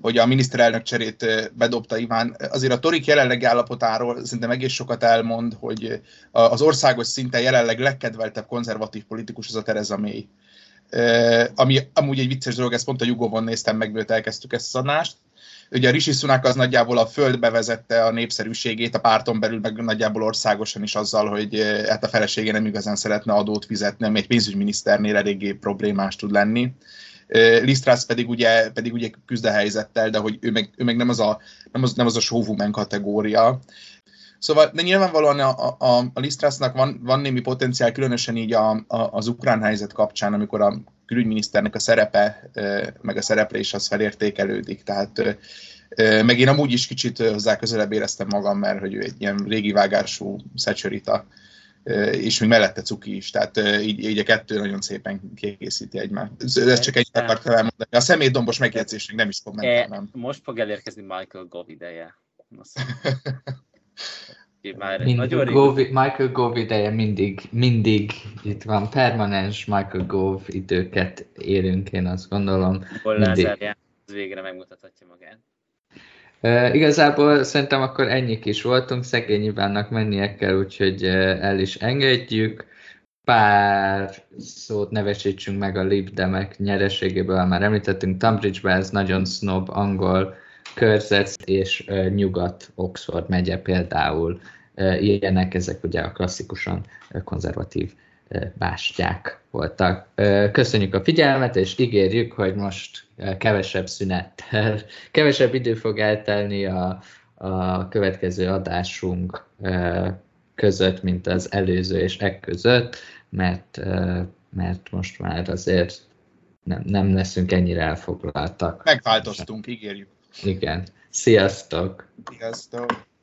hogy a miniszterelnök cserét bedobta Iván. Azért a Torik jelenlegi állapotáról szerintem egész sokat elmond, hogy az országos szinten jelenleg legkedveltebb konzervatív politikus az a Tereza May ami amúgy egy vicces dolog, ezt pont a Jugovon néztem meg, mielőtt elkezdtük ezt a szanást. Ugye a Rishi Sunak az nagyjából a földbe vezette a népszerűségét, a párton belül meg nagyjából országosan is azzal, hogy hát a felesége nem igazán szeretne adót fizetni, ami egy pénzügyminiszternél eléggé problémás tud lenni. Lisztrász pedig ugye, pedig ugye küzd a helyzettel, de hogy ő meg, ő meg nem, az a, nem, az, nem az a showwoman kategória. Szóval, de nyilvánvalóan a, a, a Lisztrásznak van, van némi potenciál, különösen így a, a, az ukrán helyzet kapcsán, amikor a külügyminiszternek a szerepe, meg a szereplés az felértékelődik. Tehát meg én amúgy is kicsit hozzá közelebb éreztem magam, mert hogy ő egy ilyen régi vágású szecsorita, és még mellette cuki is, tehát így, így a kettő nagyon szépen kiegészíti egymást. Ez csak egy akartam elmondani. A szemétdombos megjegyzésnek nem is kommentálnám. E, most fog elérkezni Michael Gove ideje. Már nagyon Gove, Michael Gove ideje mindig, mindig itt van, permanens Michael Gove időket élünk, én azt gondolom. Mindig. végre megmutathatja magát. Uh, igazából szerintem akkor ennyik is voltunk, szegény Ivánnak mennie kell, úgyhogy el is engedjük. Pár szót nevesítsünk meg a Libdemek nyereségéből, már említettünk, Tunbridge-ben ez nagyon snob angol körzet, és nyugat Oxford megye például ilyenek, ezek ugye a klasszikusan konzervatív bástyák voltak. Köszönjük a figyelmet, és ígérjük, hogy most kevesebb szünettel, kevesebb idő fog eltelni a, a következő adásunk között, mint az előző és ek között, mert, mert most már azért nem, nem leszünk ennyire elfoglaltak. Megváltoztunk, ígérjük. Igen. Sziasztok! Sziasztok!